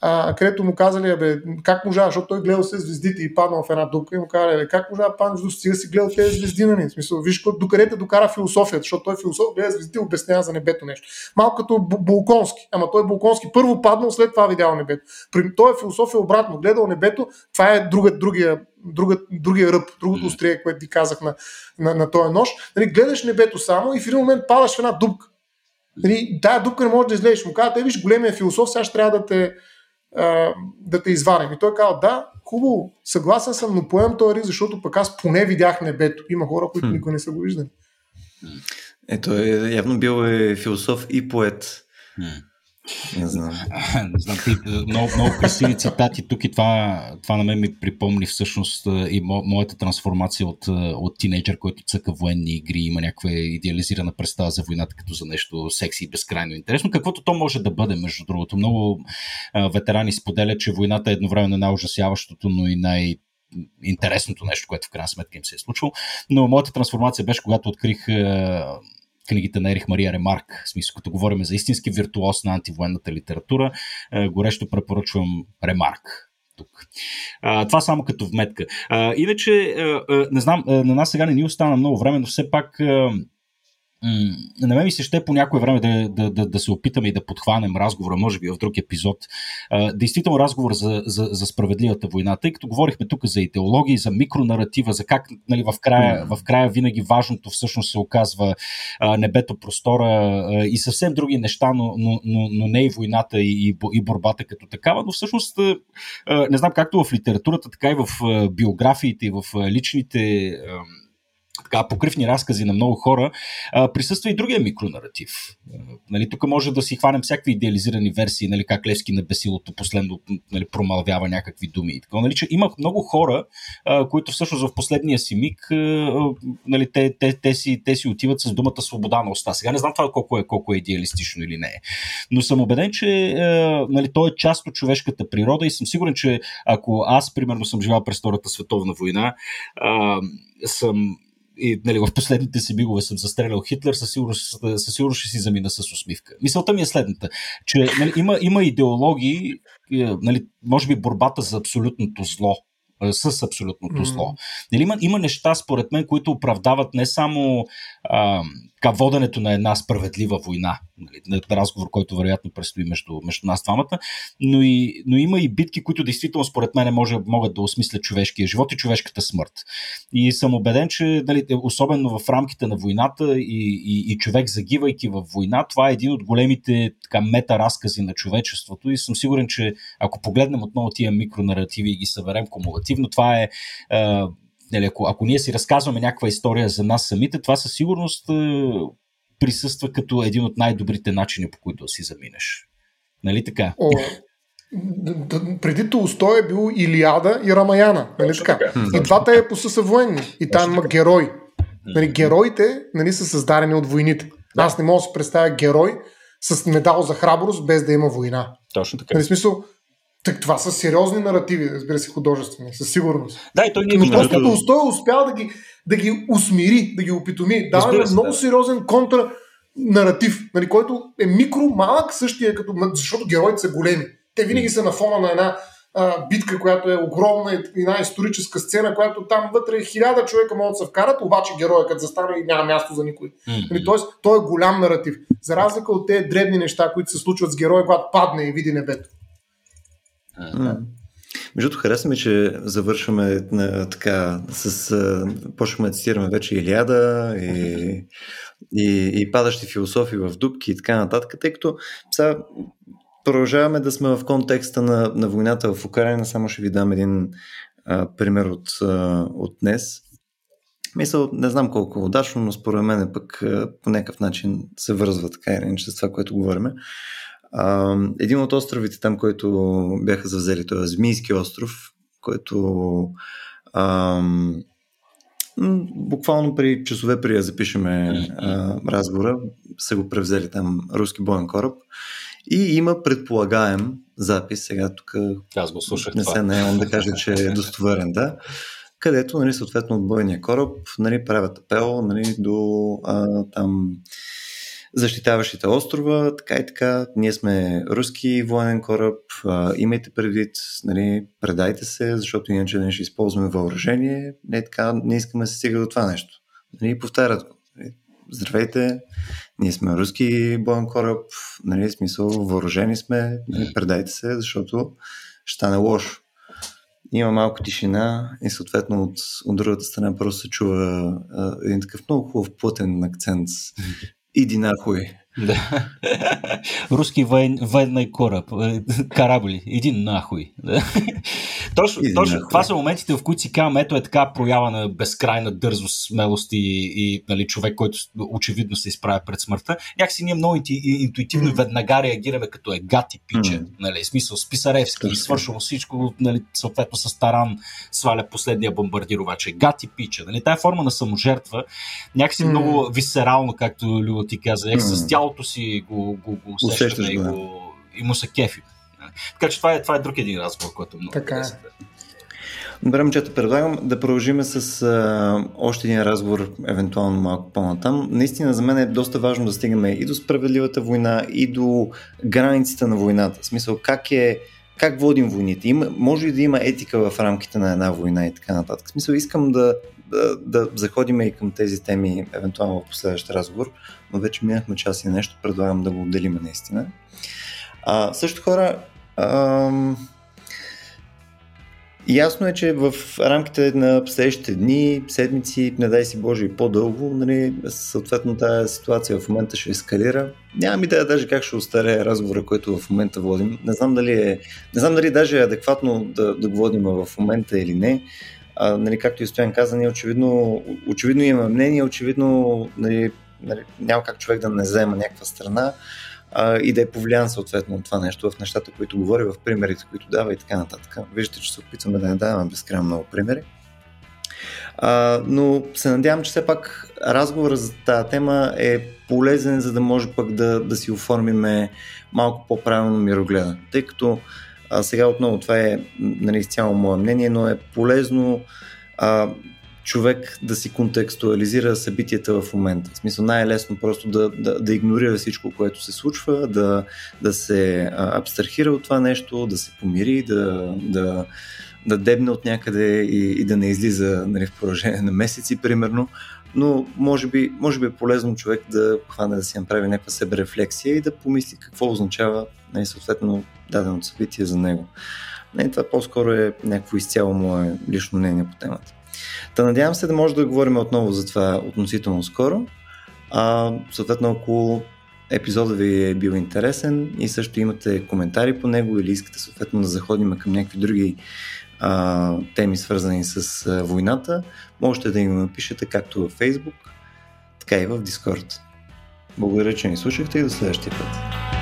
B: а, където му казали, бе, как можа, защото той гледал се звездите и паднал в една дупка и му казали, как можа пан до стига си гледал тези звезди на нали? В смисъл, виж докъде те докара философията, защото той философ гледа звездите и обяснява за небето нещо. Малко като Булконски, ама той Булконски първо паднал, след това видял небето. При той е философия обратно, гледал небето, това е друга, другия, друга, другия ръб, другото острие, което ти казах на, на, на този нож. Нали, гледаш небето само и в един момент падаш в една дупка. Нали, тая дупка не може да излезеш. Му казва, те виж големия философ, сега ще трябва да те, а, да те извадим. И той казва, да, хубаво, съгласен съм, но поем този риск, защото пък аз поне видях небето. Има хора, които никога не са го виждали.
A: Ето, е, явно бил е философ и поет. Не знам. (laughs)
C: Не знам много, много красиви цитати тук и това, това на мен ми припомни всъщност и мо, моята трансформация от, от тинейджър, който цъка военни игри, има някаква идеализирана представа за войната като за нещо секси и безкрайно интересно, каквото то може да бъде, между другото. Много а, ветерани споделят, че войната е едновременно най-ужасяващото, но и най- интересното нещо, което в крайна сметка им се е случило. Но моята трансформация беше, когато открих книгите на Ерих Мария Ремарк, в смисъл, като говорим за истински виртуоз на антивоенната литература, е, горещо препоръчвам Ремарк тук. А, това само като вметка. А, иначе, а, а, не знам, а, на нас сега не ни остана много време, но все пак а, на мен ми се ще по някое време да, да, да, да се опитаме и да подхванем разговора, може би в друг епизод. А, действително разговор за, за, за справедливата война, тъй като говорихме тук за идеологии, за микронаратива, за как нали, в, края, в края винаги важното всъщност се оказва а, небето, простора а, и съвсем други неща, но, но, но, но не и войната и, и борбата като такава, но всъщност а, не знам както в литературата, така и в биографиите и в личните а, така, покривни разкази на много хора, а, присъства и другия микронаратив. Нали, тук може да си хванем всякакви идеализирани версии, нали, как Левски на бесилото последно нали, промалвява някакви думи. Така, нали, че има много хора, а, които всъщност в последния си миг а, нали, те, те, те, си, те си отиват с думата свобода на уста. Сега не знам това колко е, колко е идеалистично или не е. Но съм убеден, че а, нали, то е част от човешката природа и съм сигурен, че ако аз, примерно, съм живял през Втората световна война, а, съм и нали, в последните си бигове съм застрелял Хитлер, със сигурност, със сигурност ще си замина с усмивка. Мисълта ми е следната, че нали, има, има идеологии, е, нали, може би борбата за абсолютното зло, с абсолютното зло. Нали, има, има неща, според мен, които оправдават не само а, воденето на една справедлива война, нали, на разговор, който вероятно предстои между, между нас двамата, но, и, но има и битки, които действително според мен може, могат да осмислят човешкия живот и човешката смърт. И съм убеден, че нали, особено в рамките на войната и, и, и човек загивайки в война, това е един от големите така, мета-разкази на човечеството и съм сигурен, че ако погледнем отново тия микронаративи и ги съберем кумулативно, това е нали, ако, ако ние си разказваме някаква история за нас самите, това със сигурност е, присъства като един от най-добрите начини, по които да си заминеш. Нали така? О,
B: преди Толстой е бил Илиада и Рамаяна. Нали така? И двата епоса са военни. И там има герои. Нали, героите нали, са създадени от войните. Аз не мога да се представя герой с медал за храброст, без да има война.
C: Точно така.
B: Нали, смисъл, так, това са сериозни наративи, разбира се, художествени, със сигурност.
C: Да, и той не
B: е просто Толстой е успял да ги, да ги усмири, да ги опитоми. Дава много да. сериозен контра наратив, нали, който е микро, малък, същия като, защото героите са големи. Те винаги са на фона на една а, битка, която е огромна, една историческа сцена, която там вътре хиляда човека могат да се вкарат, обаче героя като застане и няма място за никой. Mm-hmm. Нали, тоест, той е голям наратив. За разлика от тези дребни неща, които се случват с героя, когато падне и види небето.
A: Mm. Между другото, хареса ми, че завършваме на, така, с... почваме да цитираме вече Илиада и, (laughs) и, и падащи философи в дубки и така нататък, тъй като сега продължаваме да сме в контекста на, на войната в Украина. Само ще ви дам един а, пример от, а, от днес. Мисъл, не знам колко е удачно, но според мен пък по някакъв начин се връзва така или иначе с това, което говорим. А, един от островите там, който бяха завзели, това е Змийски остров, който ам, буквално при часове при да запишеме а, разговора, са го превзели там руски боен кораб. И има предполагаем запис, сега тук
C: Аз го слушах
A: не се наемам да кажа, че е достоверен, да, където, нали, съответно от бойния кораб нали, правят апел нали, до а, там защитаващите острова, така и така. Ние сме руски военен кораб, а, имайте предвид, нали, предайте се, защото иначе не ще използваме въоръжение. Не, така, не искаме да се стига до това нещо. Нали, повтарят го. Нали, Здравейте, ние сме руски боен кораб, нали, смисъл въоръжени сме, нали, предайте се, защото ще стане лошо. Има малко тишина и съответно от, от другата страна просто се чува а, един такъв много хубав плътен акцент. Иди нахуй.
C: Да. Руски воен, военный кораб, е, карабли, един нахуй. Да. Точно,
A: Иди
C: точно
A: нахуй.
C: това са моментите, в които си казвам, ето е така проява на безкрайна дързост, смелост и, и нали, човек, който очевидно се изправя пред смъртта. Някакси ние много интуитивно
B: Мгм.
C: веднага реагираме като е гати пиче.
A: Мгм.
C: Нали, смисъл Списаревски,
A: Точно.
C: свършва всичко, нали, съответно с таран сваля последния бомбардировач. Е гати пиче. Нали, тая форма на саможертва някакси
B: М.
C: много висерално, както Любо ти каза.
A: М.
C: с тялото си го, го, го
A: Усещаш
C: и,
A: го,
C: и му се кефи. Така че това е, това е друг един разговор, който е много
B: Така е.
C: интересен.
A: Добре, момчета, предлагам да продължим с а, още един разговор, евентуално малко по-натам. Наистина за мен е доста важно да стигаме и до справедливата война, и до границите на войната. В смисъл, как е как водим войните? Има, може ли да има етика в рамките на една война и така нататък? В смисъл, искам да, да, заходим и към тези теми, евентуално в последващ разговор, но вече минахме час и нещо, предлагам да го отделим наистина. А, също хора, ам, Ясно е, че в рамките на следващите дни, седмици, не дай си Боже и по-дълго, нали, съответно тази ситуация в момента ще ескалира. Нямам идея даже как ще остарее разговора, който в момента водим. Не знам дали е, не знам дали даже е адекватно да, да го водим в момента или не. А, нали, както и Стоян каза, ние очевидно, очевидно имаме мнение, очевидно нали, нали, няма как човек да не взема някаква страна а, и да е повлиян съответно от това нещо в нещата, които говори, в примерите, които дава и така нататък. Виждате, че се опитваме да не даваме безкрайно много примери. А, но се надявам, че все пак разговорът за тази тема е полезен, за да може пък да, да си оформиме малко по-правилно мирогледа. Тъй като а, сега отново това е нали, изцяло мое мнение, но е полезно а, човек да си контекстуализира събитията в момента. В смисъл най-лесно просто да, да, да игнорира всичко, което се случва, да, да се абстрахира от това нещо, да се помири, да, да, да дебне от някъде и, и да не излиза нали, в продължение на месеци, примерно. Но може би, може би е полезно човек да хване да си направи някаква себерефлексия и да помисли какво означава нали, съответно даденото събитие за него. Не, това по-скоро е някакво изцяло мое лично мнение по темата. Та надявам се да може да говорим отново за това относително скоро. А, съответно, ако епизодът ви е бил интересен и също имате коментари по него или искате съответно да заходим към някакви други а, теми свързани с а, войната, можете да им напишете както в Facebook, така и в Discord. Благодаря, че ни слушахте и до следващия път.